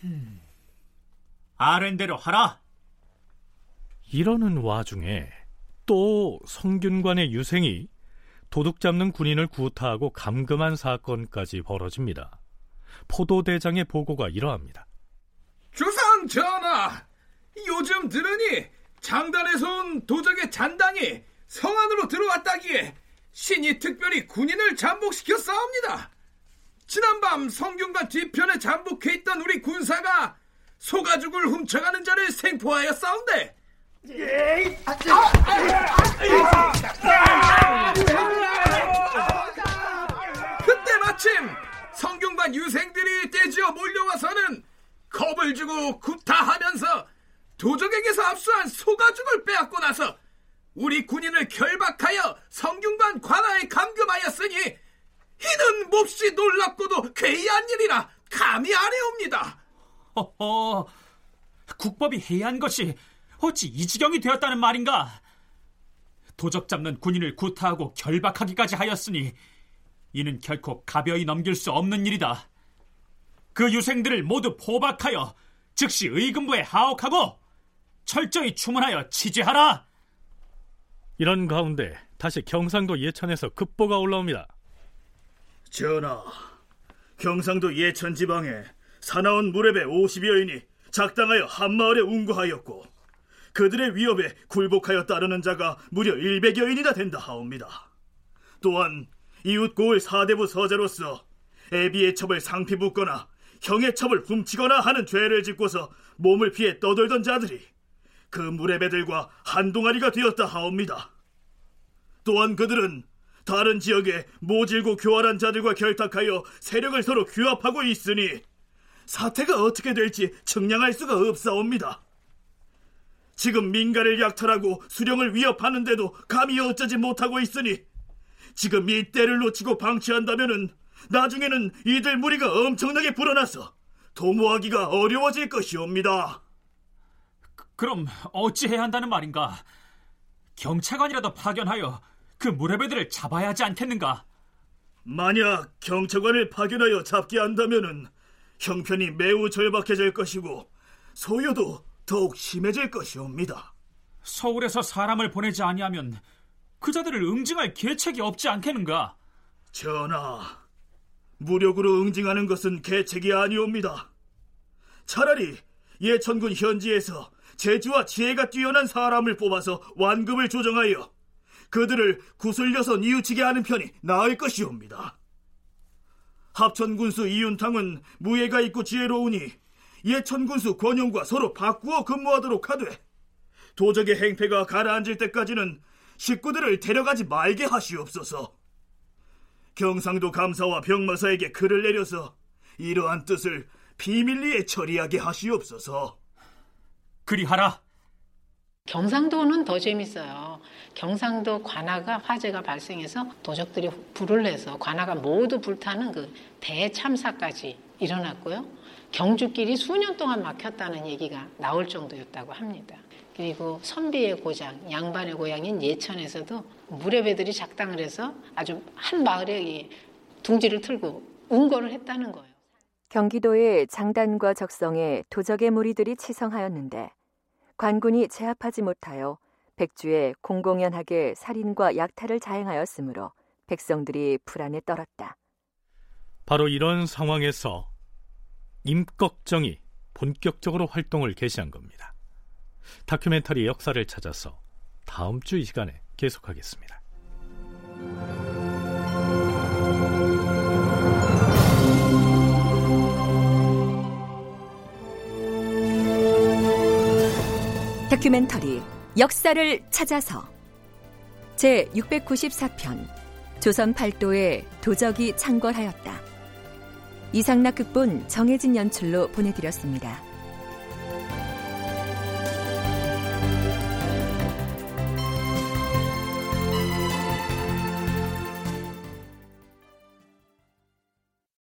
[SPEAKER 6] 음, 아랜대로 하라.
[SPEAKER 4] 이러는 와중에 또 성균관의 유생이 도둑 잡는 군인을 구타하고 감금한 사건까지 벌어집니다. 포도대장의 보고가 이러합니다.
[SPEAKER 1] 주상 전하, 요즘 들으니 장단에서 온 도적의 잔당이 성 안으로 들어왔다기에 신이 특별히 군인을 잠복시켜 싸웁니다. 지난밤 성균관 뒤편에 잠복해 있던 우리 군사가 소가죽을 훔쳐가는 자를 생포하여 싸운데 그때 마침 성균관 유생들이 떼지어 몰려와서는 겁을 주고 구타하면서 도적에게서 압수한 소가죽을 빼앗고 나서 우리 군인을 결박하여 성균관 관아에 감금하였으니 이는 몹시 놀랍고도 괴이한 일이라 감히 아래옵니다.
[SPEAKER 6] 허허, 국법이 해이한 것이 어찌 이 지경이 되었다는 말인가? 도적 잡는 군인을 구타하고 결박하기까지 하였으니 이는 결코 가벼이 넘길 수 없는 일이다. 그 유생들을 모두 포박하여 즉시 의금부에 하옥하고 철저히 추문하여 치죄하라.
[SPEAKER 4] 이런 가운데 다시 경상도 예천에서 급보가 올라옵니다.
[SPEAKER 2] 전하, 경상도 예천 지방에 사나운 무렵의 50여인이 작당하여 한마을에 운거하였고 그들의 위협에 굴복하여 따르는 자가 무려 100여인이나 된다 하옵니다. 또한 이웃 고을 사대부 서자로서 애비의 첩을 상피 붓거나 형의 첩을 훔치거나 하는 죄를 짓고서 몸을 피해 떠돌던 자들이 그 무례배들과 한 동아리가 되었다 하옵니다. 또한 그들은 다른 지역에 모질고 교활한 자들과 결탁하여 세력을 서로 규합하고 있으니 사태가 어떻게 될지 측량할 수가 없사옵니다. 지금 민가를 약탈하고 수령을 위협하는데도 감히 어쩌지 못하고 있으니 지금 이 때를 놓치고 방치한다면은 나중에는 이들 무리가 엄청나게 불어나서 도모하기가 어려워질 것이옵니다.
[SPEAKER 6] 그럼 어찌해야 한다는 말인가? 경찰관이라도 파견하여 그 무례배들을 잡아야 하지 않겠는가?
[SPEAKER 2] 만약 경찰관을 파견하여 잡게 한다면은 형편이 매우 절박해질 것이고 소요도 더욱 심해질 것이옵니다.
[SPEAKER 6] 서울에서 사람을 보내지 아니하면 그자들을 응징할 계책이 없지 않겠는가?
[SPEAKER 2] 전하, 무력으로 응징하는 것은 계책이 아니옵니다. 차라리 예천군 현지에서 재주와 지혜가 뛰어난 사람을 뽑아서 완급을 조정하여 그들을 구슬려서 뉘우치게 하는 편이 나을 것이옵니다. 합천군수 이윤탕은 무예가 있고 지혜로우니 예천군수 권용과 서로 바꾸어 근무하도록 하되 도적의 행패가 가라앉을 때까지는 식구들을 데려가지 말게 하시옵소서. 경상도 감사와 병마사에게 글을 내려서 이러한 뜻을 비밀리에 처리하게 하시옵소서.
[SPEAKER 6] 그리하라.
[SPEAKER 5] 경상도는 더 재밌어요. 경상도 관아가 화재가 발생해서 도적들이 불을 내서 관아가 모두 불타는 그 대참사까지 일어났고요. 경주길이 수년 동안 막혔다는 얘기가 나올 정도였다고 합니다. 그리고 선비의 고장, 양반의 고향인 예천에서도 무례배들이 작당을 해서 아주 한 마을에 둥지를 틀고 운거를 했다는 거예요.
[SPEAKER 3] 경기도의 장단과 적성에 도적의 무리들이 치성하였는데 관군이 제압하지 못하여 백주에 공공연하게 살인과 약탈을 자행하였으므로 백성들이 불안에 떨었다.
[SPEAKER 4] 바로 이런 상황에서 임꺽정이 본격적으로 활동을 개시한 겁니다. 다큐멘터리 역사를 찾아서 다음 주 이 시간에 계속하겠습니다.
[SPEAKER 3] 다큐멘터리 역사를 찾아서 제 694편 조선 팔도에 도적이 창궐하였다. 이상락 극본 정혜진 연출로 보내드렸습니다.